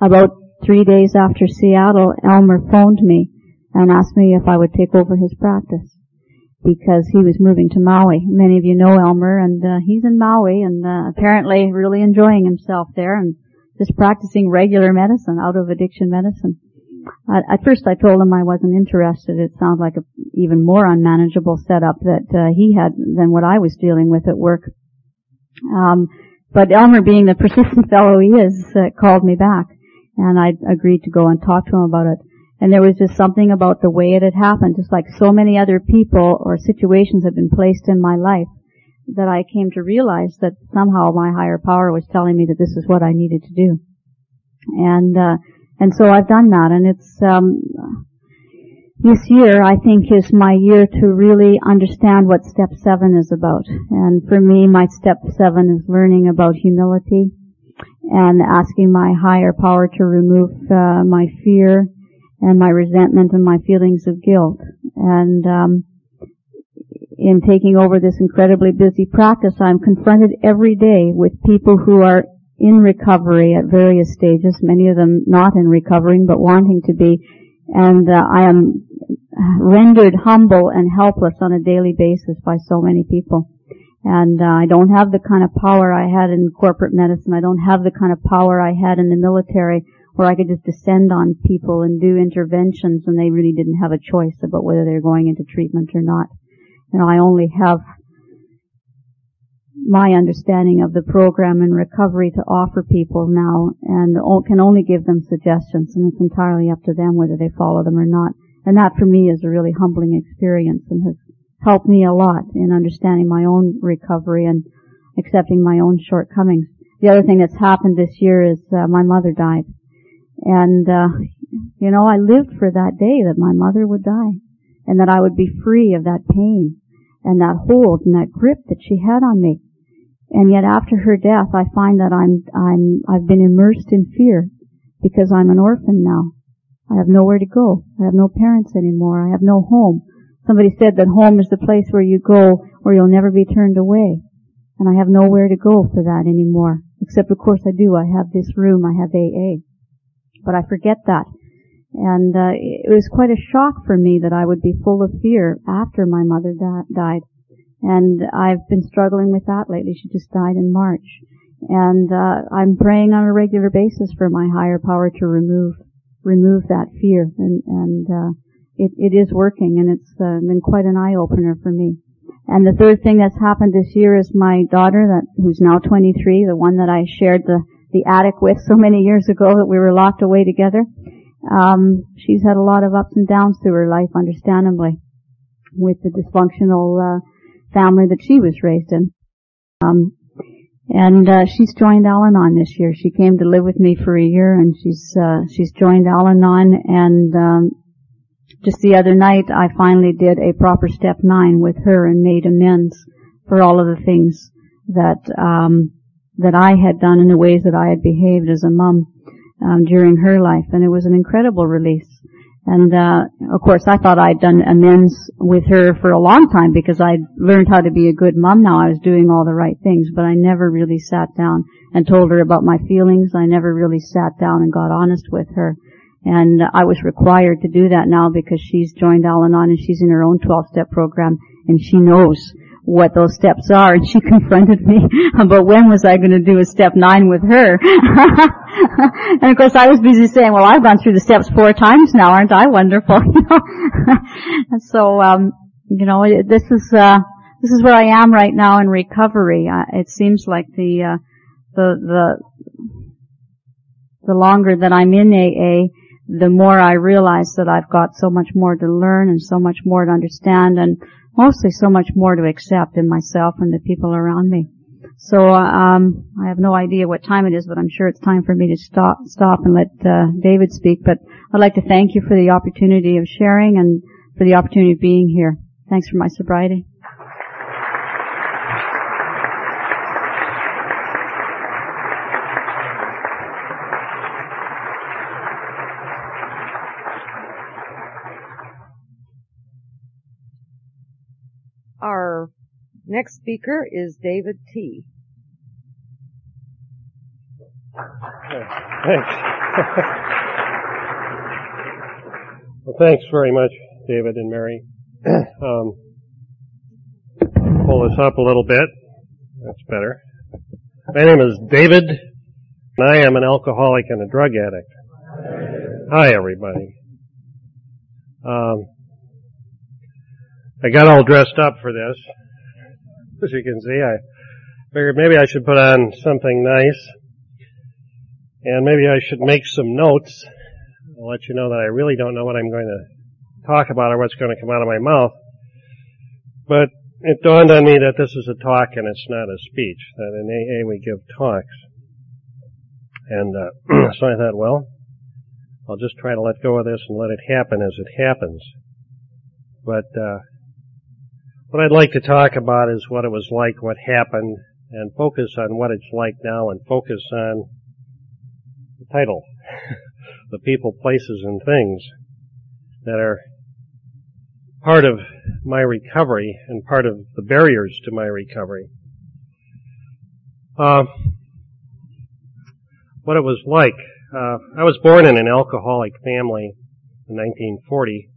about three days after Seattle, Elmer phoned me and asked me if I would take over his practice because he was moving to Maui. Many of you know Elmer, and uh, he's in Maui, and uh, apparently really enjoying himself there, and just practicing regular medicine, out of addiction medicine. at first, I told him I wasn't interested. It sounded like a even more unmanageble setup that uh, he had than what I was dealing with at work. Um, but Elmer, being the persistent fellow he is, uh, called me back and I agreed to go and talk to him about it. And there was just something about the way it had happened, just like so many other people or situations had been placed in my life, that I came to realize that somehow my higher power was telling me that this is what I needed to do. And, uh, and so I've done that, and it's, um, this year I think is my year to really understand what step seven is about. And for me, my step seven is learning about humility, and asking my higher power to remove uh, my fear and my resentment and my feelings of guilt. And um, in taking over this incredibly busy practice, I'm confronted every day with people who are in recovery at various stages, many of them not in recovering but wanting to be. And uh, I am rendered humble and helpless on a daily basis by so many people. And uh, I don't have the kind of power I had in corporate medicine. I don't have the kind of power I had in the military where I could just descend on people and do interventions and they really didn't have a choice about whether they're going into treatment or not. You know, I only have my understanding of the program and recovery to offer people now and can only give them suggestions and it's entirely up to them whether they follow them or not. And that for me is a really humbling experience and has helped me a lot in understanding my own recovery and accepting my own shortcomings. The other thing that's happened this year is uh, my mother died. And, uh, you know, I lived for that day that my mother would die and that I would be free of that pain and that hold and that grip that she had on me. And yet after her death, I find that I'm, I'm, I've been immersed in fear because I'm an orphan now. I have nowhere to go. I have no parents anymore. I have no home. Somebody said that home is the place where you go where you'll never be turned away. And I have nowhere to go for that anymore. Except of course I do. I have this room. I have AA. But I forget that. And uh, it was quite a shock for me that I would be full of fear after my mother di- died. And I've been struggling with that lately. She just died in March. And uh, I'm praying on a regular basis for my higher power to remove remove that fear and and uh, it, it is working and it's uh, been quite an eye opener for me. And the third thing that's happened this year is my daughter that who's now 23, the one that I shared the the attic with so many years ago that we were locked away together. Um, she's had a lot of ups and downs through her life, understandably, with the dysfunctional uh, family that she was raised in. Um, and uh, she's joined Al-Anon this year. She came to live with me for a year, and she's uh, she's joined Al-Anon, and um, just the other night, I finally did a proper step nine with her and made amends for all of the things that um, that I had done in the ways that I had behaved as a mum um, during her life, and it was an incredible release. And uh, of course, I thought I'd done amends with her for a long time because I'd learned how to be a good mom. Now I was doing all the right things, but I never really sat down and told her about my feelings. I never really sat down and got honest with her. And I was required to do that now because she's joined Al-Anon and she's in her own 12-step program and she knows what those steps are and she confronted me about when was I going to do a step nine with her. and of course I was busy saying, well I've gone through the steps four times now, aren't I wonderful? so, um, you know, this is, uh, this is where I am right now in recovery. Uh, it seems like the, uh, the, the, the longer that I'm in AA, the more I realize that I've got so much more to learn and so much more to understand and mostly so much more to accept in myself and the people around me. So um, I have no idea what time it is, but I'm sure it's time for me to stop stop and let uh, David speak. But I'd like to thank you for the opportunity of sharing and for the opportunity of being here. Thanks for my sobriety. Our next speaker is David T. Thanks. well, thanks very much, David and Mary. um, pull this up a little bit. That's better. My name is David, and I am an alcoholic and a drug addict. Hi, everybody. Um, I got all dressed up for this. As you can see, I figured maybe I should put on something nice. And maybe I should make some notes. I'll let you know that I really don't know what I'm going to talk about or what's going to come out of my mouth. But it dawned on me that this is a talk and it's not a speech. That in AA we give talks. And uh, so I thought, well, I'll just try to let go of this and let it happen as it happens. But uh, what I'd like to talk about is what it was like, what happened, and focus on what it's like now, and focus on the title, the people, places, and things that are part of my recovery and part of the barriers to my recovery. Uh, what it was like. Uh, I was born in an alcoholic family in 1940.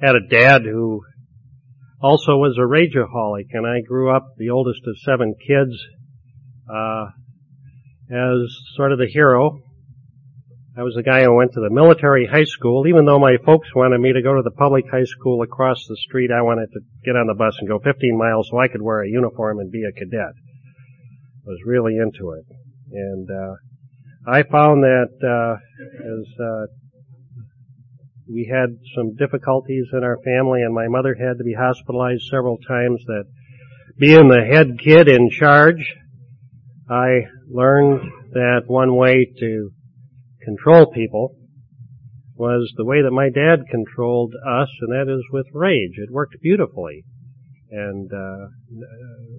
Had a dad who also was a rageaholic, and I grew up the oldest of seven kids uh, as sort of the hero. I was the guy who went to the military high school, even though my folks wanted me to go to the public high school across the street. I wanted to get on the bus and go 15 miles so I could wear a uniform and be a cadet. I was really into it, and uh, I found that uh, as uh, we had some difficulties in our family, and my mother had to be hospitalized several times. That being the head kid in charge, I learned that one way to control people was the way that my dad controlled us, and that is with rage. It worked beautifully. And, uh,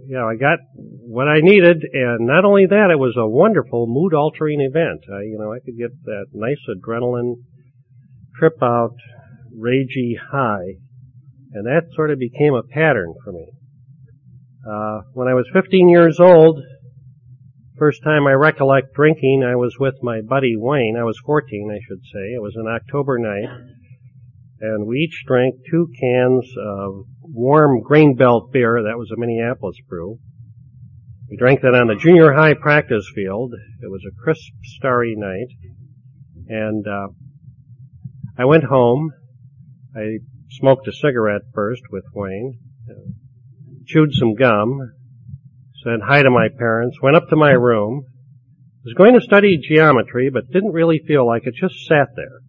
you know, I got what I needed, and not only that, it was a wonderful mood altering event. I, you know, I could get that nice adrenaline trip out, ragey high, and that sort of became a pattern for me. Uh, when I was 15 years old, first time I recollect drinking, I was with my buddy Wayne. I was 14, I should say. It was an October night, and we each drank two cans of warm grain belt beer. That was a Minneapolis brew. We drank that on the junior high practice field. It was a crisp, starry night, and uh, I went home. I smoked a cigarette first with Wayne, chewed some gum, said hi to my parents, went up to my room, was going to study geometry, but didn't really feel like it, just sat there.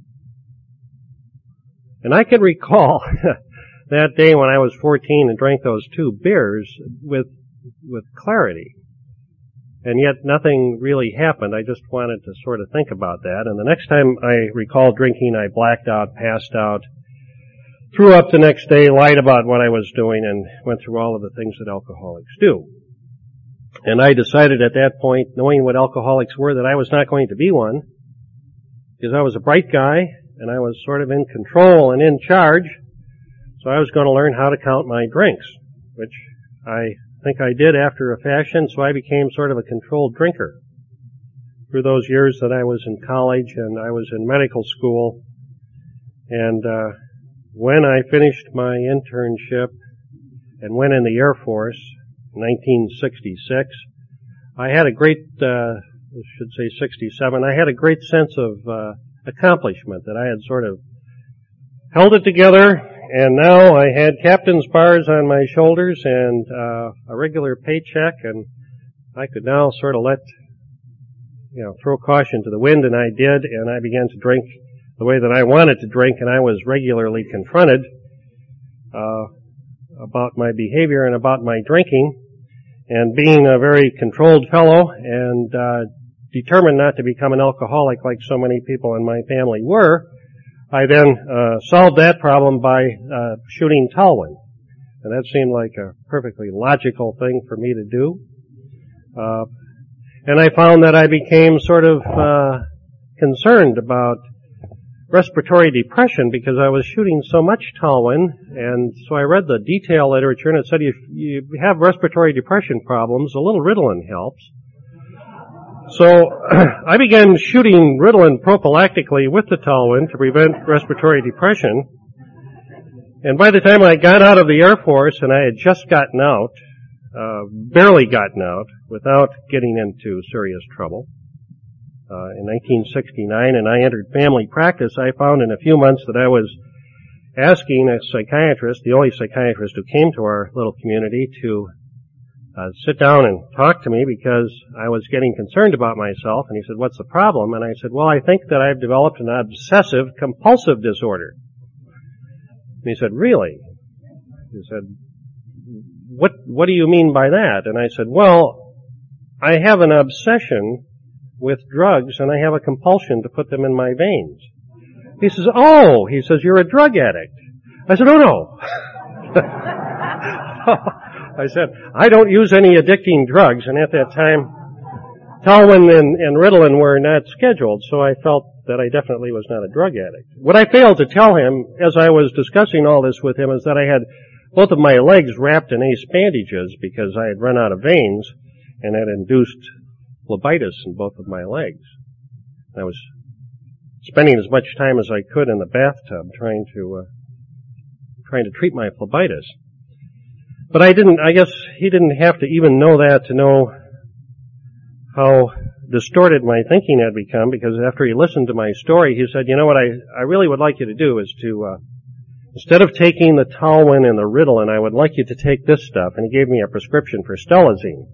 And I can recall that day when I was 14 and drank those two beers with, with clarity and yet nothing really happened. I just wanted to sort of think about that. And the next time I recalled drinking, I blacked out, passed out, threw up the next day, lied about what I was doing, and went through all of the things that alcoholics do. And I decided at that point, knowing what alcoholics were, that I was not going to be one, because I was a bright guy, and I was sort of in control and in charge, so I was going to learn how to count my drinks, which I think I did after a fashion, so I became sort of a controlled drinker. Through those years that I was in college and I was in medical school, and uh, when I finished my internship and went in the Air Force, 1966, I had a great, uh, I should say 67, I had a great sense of uh, accomplishment that I had sort of held it together and now I had captain's bars on my shoulders and uh, a regular paycheck, and I could now sort of let you know, throw caution to the wind, and I did, and I began to drink the way that I wanted to drink, and I was regularly confronted uh, about my behavior and about my drinking. And being a very controlled fellow and uh, determined not to become an alcoholic like so many people in my family were, I then uh, solved that problem by uh, shooting Talwin. And that seemed like a perfectly logical thing for me to do. Uh, and I found that I became sort of uh, concerned about respiratory depression because I was shooting so much Talwin, and so I read the detail literature, and it said if you have respiratory depression problems, a little Ritalin helps. So I began shooting Ritalin prophylactically with the Talwin to prevent respiratory depression. And by the time I got out of the Air Force, and I had just gotten out, uh, barely gotten out, without getting into serious trouble, uh, in 1969, and I entered family practice, I found in a few months that I was asking a psychiatrist, the only psychiatrist who came to our little community, to uh, sit down and talk to me because I was getting concerned about myself. And he said, "What's the problem?" And I said, "Well, I think that I've developed an obsessive compulsive disorder." And he said, "Really?" He said, "What What do you mean by that?" And I said, "Well, I have an obsession with drugs, and I have a compulsion to put them in my veins." He says, "Oh," he says, "You're a drug addict." I said, "Oh no." I said, I don't use any addicting drugs, and at that time, Talwin and, and Ritalin were not scheduled, so I felt that I definitely was not a drug addict. What I failed to tell him, as I was discussing all this with him, is that I had both of my legs wrapped in ace bandages because I had run out of veins and had induced phlebitis in both of my legs. I was spending as much time as I could in the bathtub trying to uh, trying to treat my phlebitis. But I didn't, I guess he didn't have to even know that to know how distorted my thinking had become because after he listened to my story, he said, you know what I, I really would like you to do is to, uh, instead of taking the Talwin and the Ritalin, I would like you to take this stuff. And he gave me a prescription for Stelazine.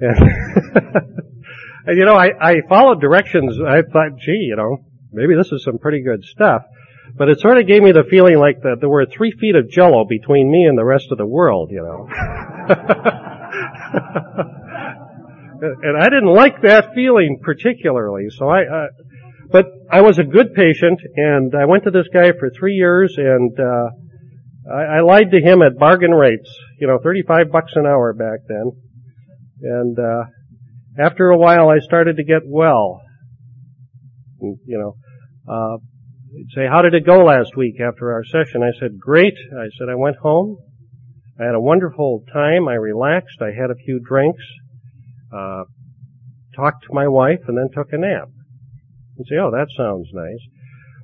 And, and you know, I, I followed directions. I thought, gee, you know, maybe this is some pretty good stuff. But it sort of gave me the feeling like that there were three feet of jello between me and the rest of the world, you know. and I didn't like that feeling particularly, so I, uh, but I was a good patient and I went to this guy for three years and, uh, I, I lied to him at bargain rates, you know, 35 bucks an hour back then. And, uh, after a while I started to get well. And, you know, uh, He'd say, how did it go last week after our session? I said, great. I said, I went home. I had a wonderful time. I relaxed. I had a few drinks, uh, talked to my wife, and then took a nap. And say, oh, that sounds nice.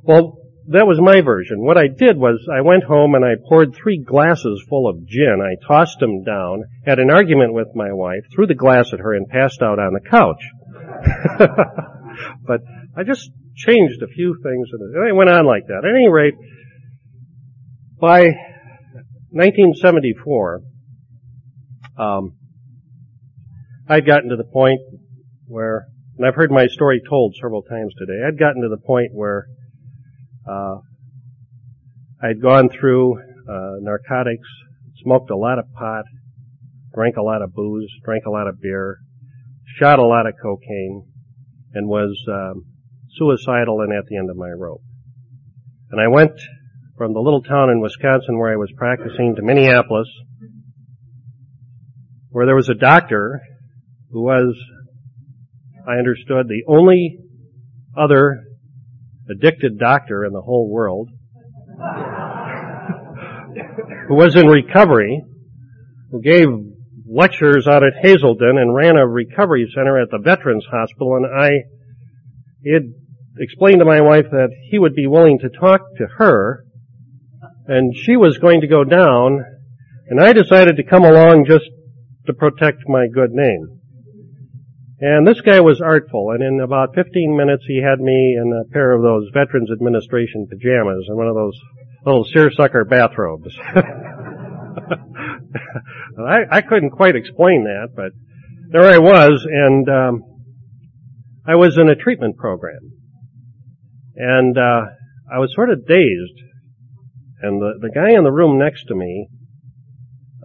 Well, that was my version. What I did was I went home and I poured three glasses full of gin. I tossed them down, had an argument with my wife, threw the glass at her, and passed out on the couch. but I just changed a few things, and it went on like that. At any rate, by 1974, um, I'd gotten to the point where, and I've heard my story told several times today, I'd gotten to the point where uh, I'd gone through uh, narcotics, smoked a lot of pot, drank a lot of booze, drank a lot of beer, shot a lot of cocaine, and was um, suicidal and at the end of my rope. And I went from the little town in Wisconsin where I was practicing to Minneapolis, where there was a doctor who was, I understood, the only other addicted doctor in the whole world who was in recovery, who gave lectures out at Hazelden and ran a recovery center at the Veterans Hospital, and I, had explained to my wife that he would be willing to talk to her, and she was going to go down, and I decided to come along just to protect my good name. And this guy was artful, and in about 15 minutes he had me in a pair of those Veterans Administration pajamas and one of those little seersucker bathrobes. I, I couldn't quite explain that, but there I was, and um, I was in a treatment program. And, uh, I was sort of dazed. And the, the guy in the room next to me,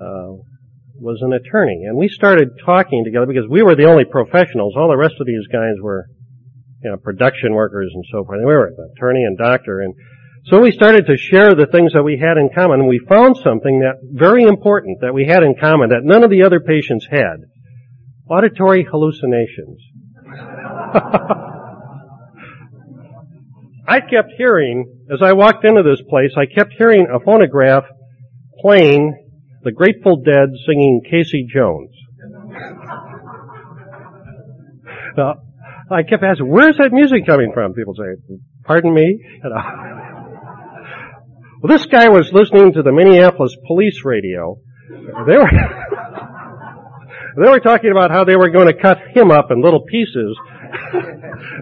uh, was an attorney. And we started talking together because we were the only professionals. All the rest of these guys were, you know, production workers and so forth. And We were an attorney and doctor. And so we started to share the things that we had in common. And we found something that very important that we had in common that none of the other patients had. Auditory hallucinations. I kept hearing, as I walked into this place, I kept hearing a phonograph playing the Grateful Dead singing Casey Jones. uh, I kept asking, where's that music coming from? People say, pardon me? Well, this guy was listening to the Minneapolis police radio. They were, they were talking about how they were going to cut him up in little pieces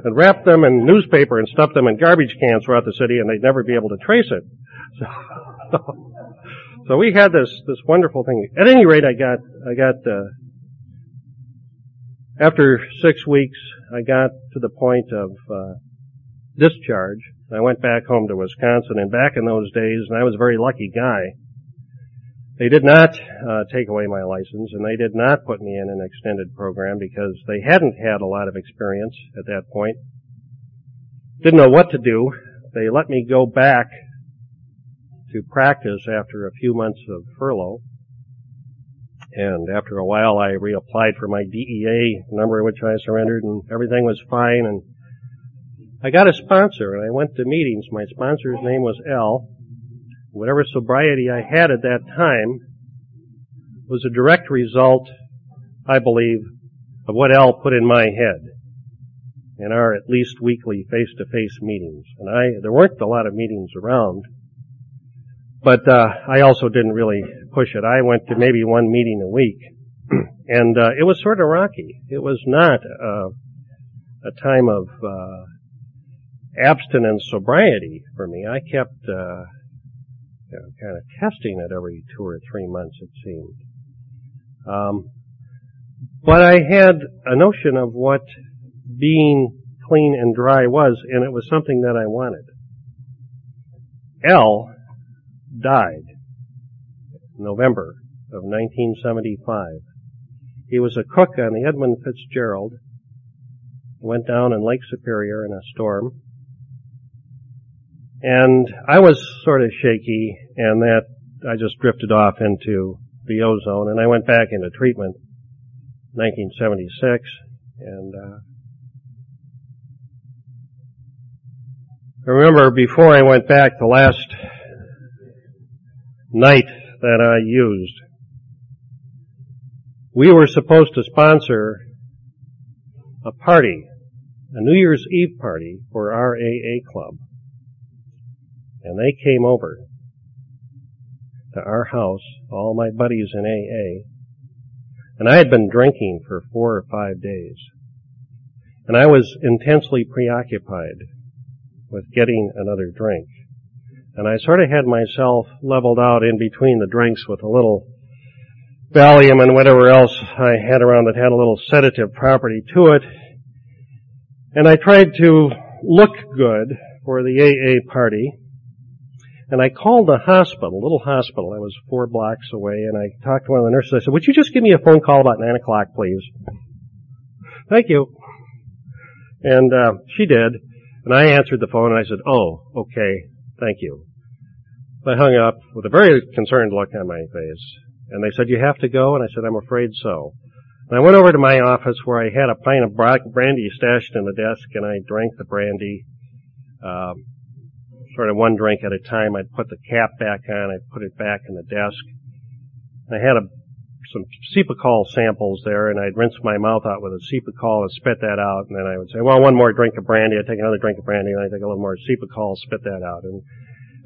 and wrap them in newspaper and stuff them in garbage cans throughout the city and they'd never be able to trace it. So, so we had this, this wonderful thing. At any rate, I got, I got, uh, after six weeks, I got to the point of, uh, discharge. I went back home to Wisconsin and back in those days, and I was a very lucky guy. They did not uh, take away my license, and they did not put me in an extended program because they hadn't had a lot of experience at that point. Didn't know what to do. They let me go back to practice after a few months of furlough. And after a while, I reapplied for my DEA number, which I surrendered, and everything was fine. And I got a sponsor, and I went to meetings. My sponsor's name was L. Whatever sobriety I had at that time was a direct result, I believe, of what L put in my head in our at least weekly face-to-face meetings. And I, there weren't a lot of meetings around, but uh, I also didn't really push it. I went to maybe one meeting a week, and uh, it was sort of rocky. It was not uh, a time of uh, abstinence sobriety for me. I kept uh, you know, kind of testing it every two or three months, it seemed. Um, but I had a notion of what being clean and dry was, and it was something that I wanted. L died November of 1975. He was a cook on the Edmund Fitzgerald. Went down in Lake Superior in a storm. And I was sort of shaky and that I just drifted off into the ozone and I went back into treatment 1976 and uh, I remember before I went back the last night that I used. We were supposed to sponsor a party, a New Year's Eve party for our AA club. And they came over to our house, all my buddies in AA, and I had been drinking for four or five days. And I was intensely preoccupied with getting another drink. And I sort of had myself leveled out in between the drinks with a little Valium and whatever else I had around that had a little sedative property to it. And I tried to look good for the AA party. And I called the hospital, little hospital. I was four blocks away and I talked to one of the nurses. I said, would you just give me a phone call about nine o'clock, please? Thank you. And, uh, she did. And I answered the phone and I said, oh, okay, thank you. I hung up with a very concerned look on my face. And they said, you have to go? And I said, I'm afraid so. And I went over to my office where I had a pint of brandy stashed in the desk and I drank the brandy, um, sort of one drink at a time. I'd put the cap back on, I'd put it back in the desk. I had a, some Cepacol samples there and I'd rinse my mouth out with a Cepacol and spit that out and then I would say, well, one more drink of brandy. I'd take another drink of brandy and I'd take a little more Cepacol, spit that out. And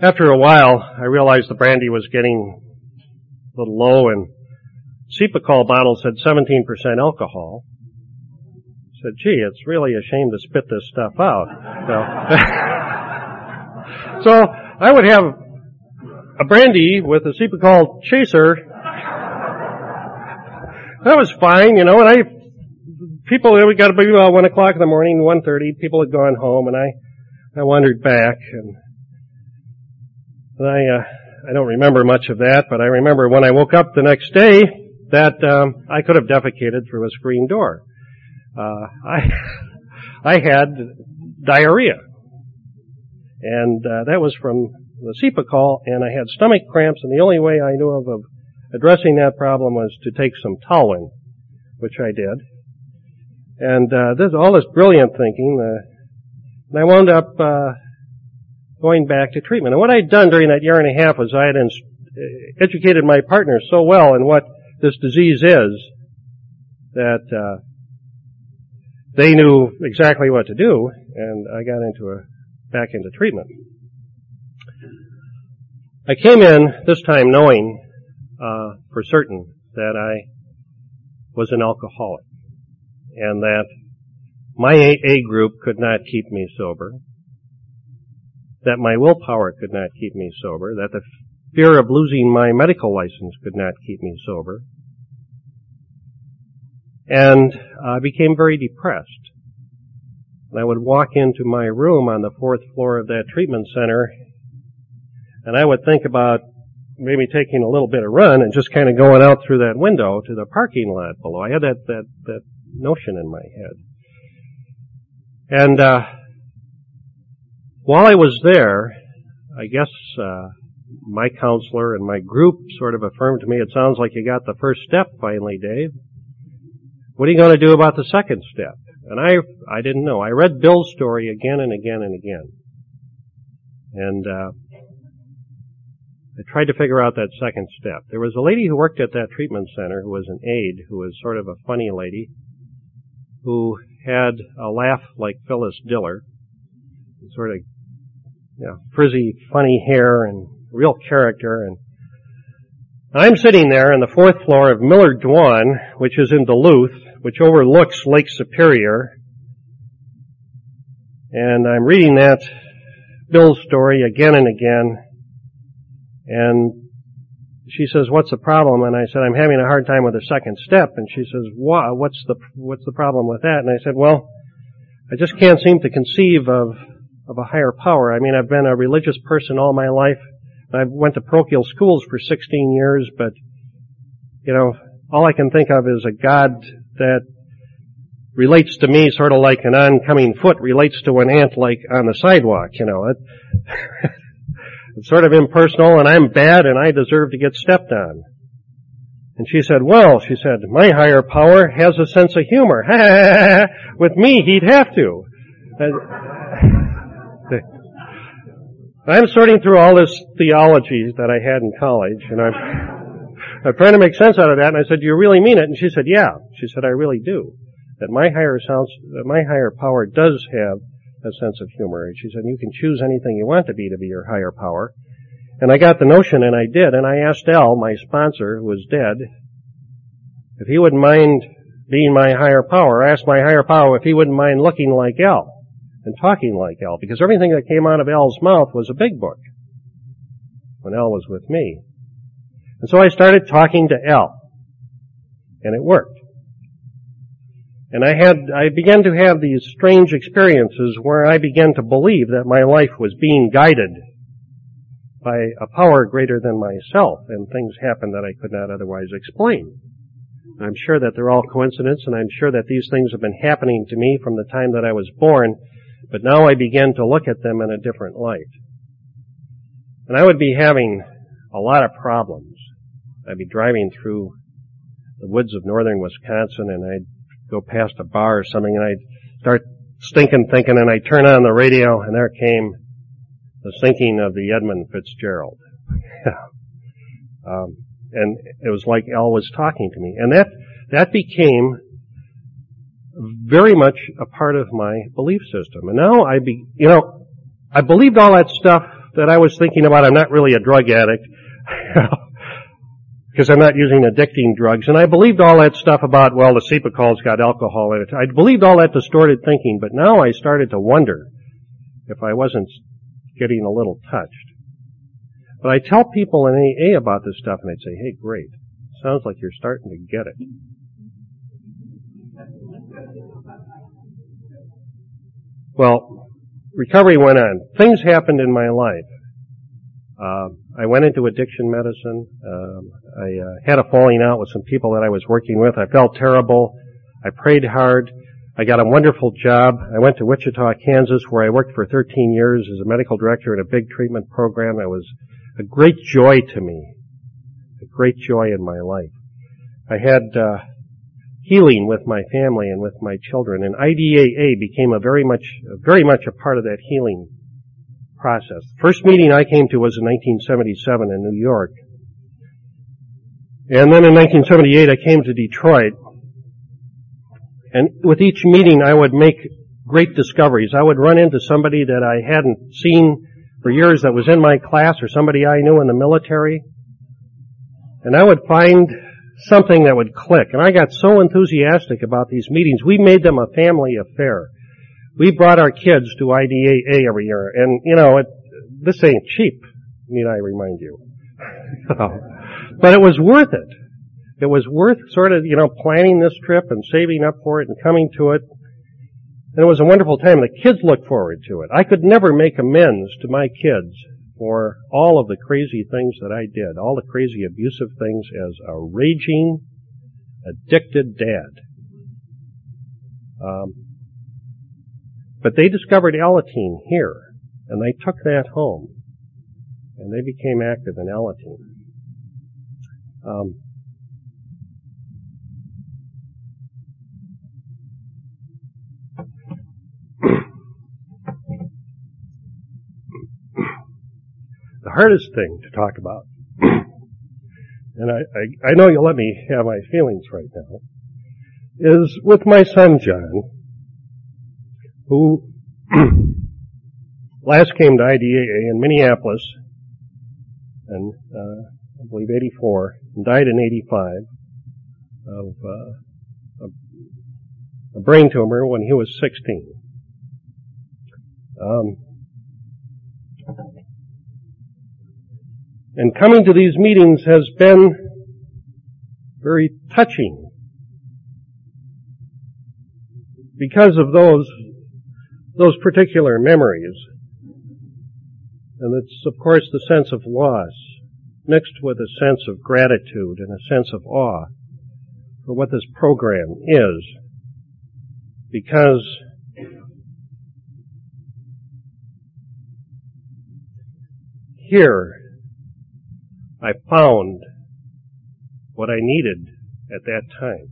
after a while, I realized the brandy was getting a little low and Cepacol bottle said 17% alcohol. Said, gee, it's really a shame to spit this stuff out. So, so I would have a brandy with a Cepacol chaser. That was fine, you know, and I people, we got to be about one o'clock in the morning, one thirty. People had gone home, and I, I wandered back, and, and I, uh, I don't remember much of that, but I remember when I woke up the next day that um, I could have defecated through a screen door. Uh, I, I had diarrhea, and uh, that was from the Cepacol, and I had stomach cramps, and the only way I knew of, of addressing that problem was to take some Talwin, which I did. And uh, there's all this brilliant thinking, uh, and I wound up uh, going back to treatment. And what I'd done during that year and a half was I had ins- educated my partner so well in what this disease is that uh, they knew exactly what to do, and I got into a back into treatment. I came in this time knowing uh, for certain that I was an alcoholic, and that my AA group could not keep me sober, that my willpower could not keep me sober, that the fear of losing my medical license could not keep me sober, and I became very depressed. And I would walk into my room on the fourth floor of that treatment center, and I would think about maybe taking a little bit of run and just kind of going out through that window to the parking lot below. I had that that that notion in my head, and uh, while I was there, I guess uh, my counselor and my group sort of affirmed to me, "It sounds like you got the first step finally, Dave." What are you going to do about the second step? And I, I didn't know. I read Bill's story again and again and again. And, uh, I tried to figure out that second step. There was a lady who worked at that treatment center who was an aide, who was sort of a funny lady, who had a laugh like Phyllis Diller, sort of, you know, frizzy, funny hair and real character and I'm sitting there on the fourth floor of Miller Dwan, which is in Duluth, which overlooks Lake Superior. And I'm reading that Bill's story again and again. And she says, what's the problem? And I said, I'm having a hard time with the second step. And she says, wow, what's the, what's the problem with that? And I said, well, I just can't seem to conceive of, of a higher power. I mean, I've been a religious person all my life. I went to parochial schools for 16 years, but, you know, all I can think of is a God that relates to me sort of like an oncoming foot relates to an ant like on the sidewalk, you know. It, it's sort of impersonal and I'm bad and I deserve to get stepped on. And she said, well, she said, my higher power has a sense of humor. With me, he'd have to. I'm sorting through all this theology that I had in college, and I'm, I'm trying to make sense out of that. And I said, "Do you really mean it?" And she said, "Yeah." She said, "I really do. That my higher sounds, that my higher power does have a sense of humor." And she said, "You can choose anything you want to be to be your higher power." And I got the notion, and I did. And I asked Al, my sponsor, who was dead, if he wouldn't mind being my higher power. I asked my higher power if he wouldn't mind looking like Al and talking like Al, because everything that came out of Al's mouth was a big book when Al was with me. And so I started talking to Al, and it worked. And I had, I began to have these strange experiences where I began to believe that my life was being guided by a power greater than myself, and things happened that I could not otherwise explain. I'm sure that they're all coincidence, and I'm sure that these things have been happening to me from the time that I was born, but now I began to look at them in a different light. And I would be having a lot of problems. I'd be driving through the woods of northern Wisconsin and I'd go past a bar or something and I'd start stinking thinking and I'd turn on the radio and there came the sinking of the Edmund Fitzgerald. um, and it was like Al was talking to me. And that, that became very much a part of my belief system. And now I be, you know, I believed all that stuff that I was thinking about. I'm not really a drug addict. because I'm not using addicting drugs. And I believed all that stuff about, well, the Cepacol's got alcohol in it. I believed all that distorted thinking, but now I started to wonder if I wasn't getting a little touched. But I tell people in AA about this stuff and they'd say, hey, great. Sounds like you're starting to get it. Well, recovery went on. Things happened in my life. Uh, I went into addiction medicine. Um, I uh, had a falling out with some people that I was working with. I felt terrible. I prayed hard. I got a wonderful job. I went to Wichita, Kansas, where I worked for 13 years as a medical director in a big treatment program. It was a great joy to me, a great joy in my life. I had uh, healing with my family and with my children, and IDAA became a very much, very much a part of that healing process. The First meeting I came to was in 1977 in New York. And then in 1978 I came to Detroit. And with each meeting I would make great discoveries. I would run into somebody that I hadn't seen for years that was in my class or somebody I knew in the military. And I would find something that would click. And I got so enthusiastic about these meetings. We made them a family affair. We brought our kids to IDAA every year. And, you know, it, this ain't cheap, need I remind you. but it was worth it. It was worth sort of, you know, planning this trip and saving up for it and coming to it. And it was a wonderful time. The kids looked forward to it. I could never make amends to my kids for all of the crazy things that I did, all the crazy abusive things as a raging, addicted dad. Um, but they discovered Alateen here, and they took that home, and they became active in Alateen. Um, the hardest thing to talk about, and I, I, I know you'll let me have my feelings right now, is with my son John, who last came to IDAA in Minneapolis, and uh, I believe 84, and died in 85 of uh, a, a brain tumor when he was 16. Um, and coming to these meetings has been very touching because of those those particular memories. And it's of course the sense of loss mixed with a sense of gratitude and a sense of awe for what this program is because here I found what I needed at that time.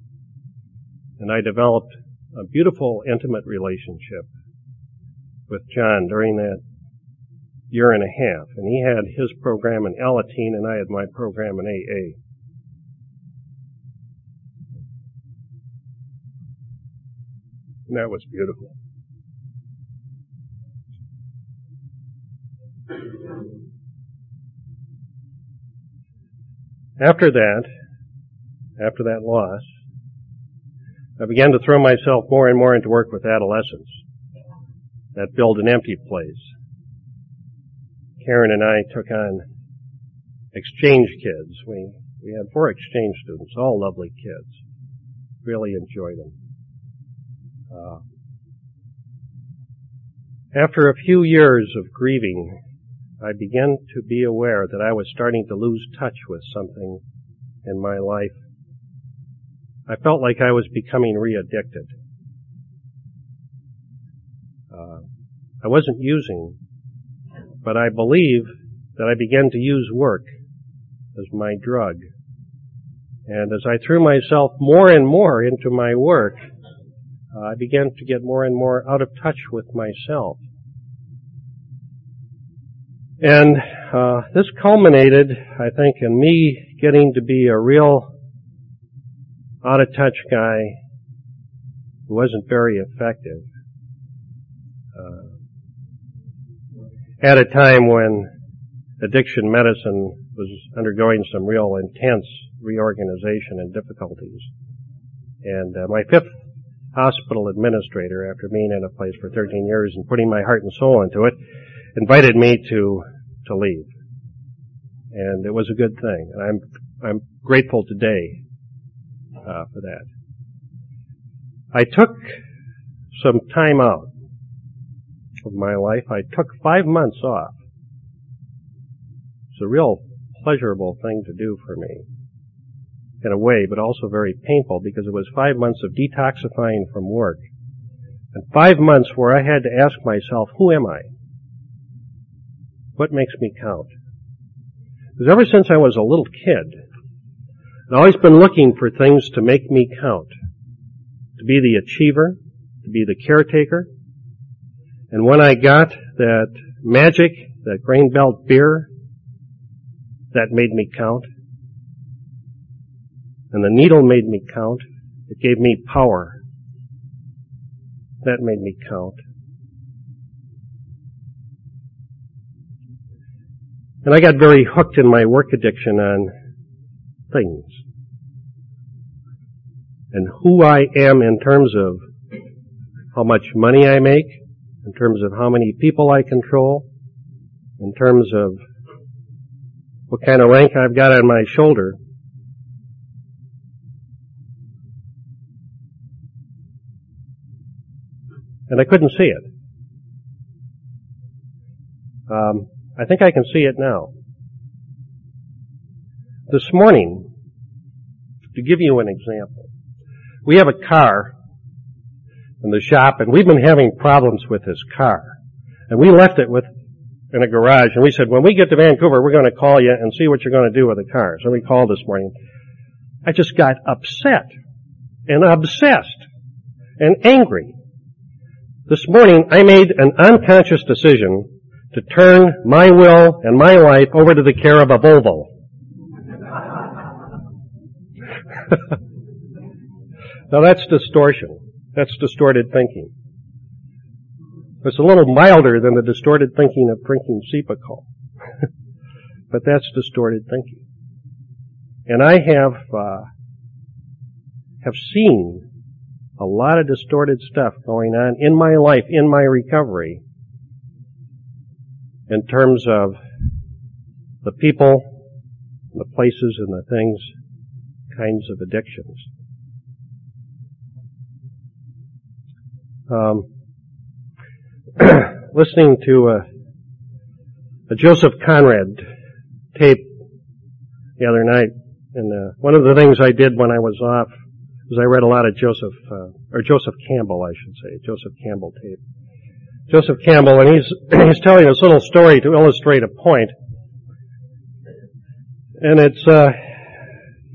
And I developed a beautiful, intimate relationship with John during that year and a half. And he had his program in Alateen and I had my program in AA. And that was beautiful. After that, after that loss, I began to throw myself more and more into work with adolescents that build an empty place. Karen and I took on exchange kids. We, we had four exchange students, all lovely kids. Really enjoyed them. Uh, after a few years of grieving I began to be aware that I was starting to lose touch with something in my life. I felt like I was becoming re-addicted. I wasn't using, but I believe that I began to use work as my drug. And as I threw myself more and more into my work, uh, I began to get more and more out of touch with myself. And uh, this culminated, I think, in me getting to be a real out of touch guy who wasn't very effective. At a time when addiction medicine was undergoing some real intense reorganization and difficulties. And uh, my fifth hospital administrator, after being in a place for 13 years and putting my heart and soul into it, invited me to to leave, and it was a good thing, and I'm I'm grateful today uh, for that. I took some time out of my life. I took five months off. It's a real pleasurable thing to do for me in a way, but also very painful because it was five months of detoxifying from work and five months where I had to ask myself, who am I? What makes me count? Because ever since I was a little kid, I've always been looking for things to make me count. To be the achiever, to be the caretaker. And when I got that magic, that grain belt beer, that made me count. And the needle made me count. It gave me power. That made me count. And I got very hooked in my work addiction on things. And who I am in terms of how much money I make, in terms of how many people I control, in terms of what kind of rank I've got on my shoulder. And I couldn't see it. Um, I think I can see it now. This morning, to give you an example, we have a car in the shop and we've been having problems with this car. And we left it with, in a garage and we said, when we get to Vancouver, we're going to call you and see what you're going to do with the car. So we called this morning. I just got upset and obsessed and angry. This morning I made an unconscious decision to turn my will and my life over to the care of a Volvo. now that's distortion. That's distorted thinking. It's a little milder than the distorted thinking of drinking Cepacol. but that's distorted thinking. And I have, uh, have seen a lot of distorted stuff going on in my life, in my recovery, in terms of the people, the places, and the things, kinds of addictions. Um, listening to a, a, Joseph Conrad tape the other night, and uh, one of the things I did when I was off was I read a lot of Joseph uh, or Joseph Campbell, I should say, Joseph Campbell tape. Joseph Campbell, and he's he's telling this little story to illustrate a point, and it's uh,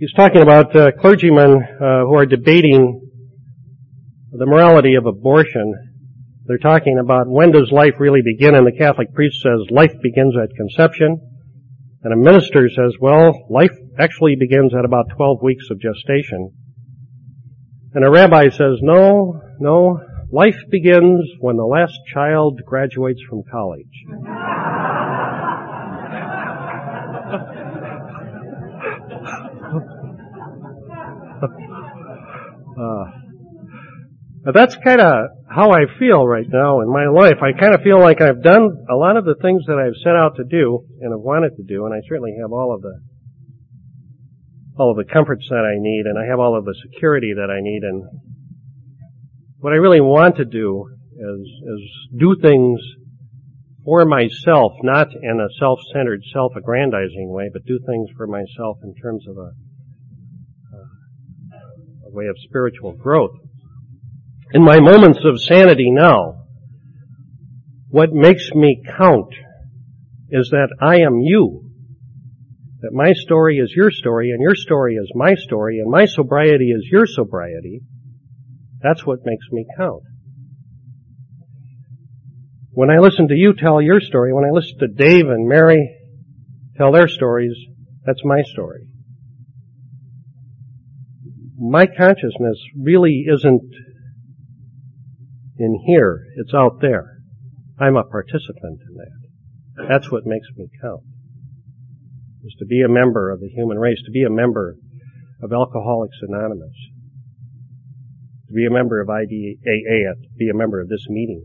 he's talking about uh, clergymen uh, who are debating the morality of abortion. They're talking about when does life really begin, and the Catholic priest says life begins at conception, and a minister says, well, life actually begins at about 12 weeks of gestation. And a rabbi says, no, no, life begins when the last child graduates from college. uh, that's kind of how I feel right now in my life. I kind of feel like I've done a lot of the things that I've set out to do and have wanted to do, and I certainly have all of the all of the comforts that I need, and I have all of the security that I need. And what I really want to do is is do things for myself, not in a self-centered, self-aggrandizing way, but do things for myself in terms of a, a way of spiritual growth. In my moments of sanity now, what makes me count is that I am you that my story is your story and your story is my story and my sobriety is your sobriety, that's what makes me count. When I listen to you tell your story, when I listen to Dave and Mary tell their stories, that's my story. My consciousness really isn't in here, it's out there. I'm a participant in that. That's what makes me count is to be a member of the human race, to be a member of Alcoholics Anonymous, to be a member of IDAA, to be a member of this meeting.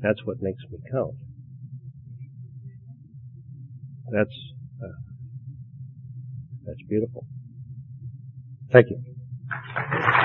That's what makes me count. That's uh, that's beautiful. Thank you.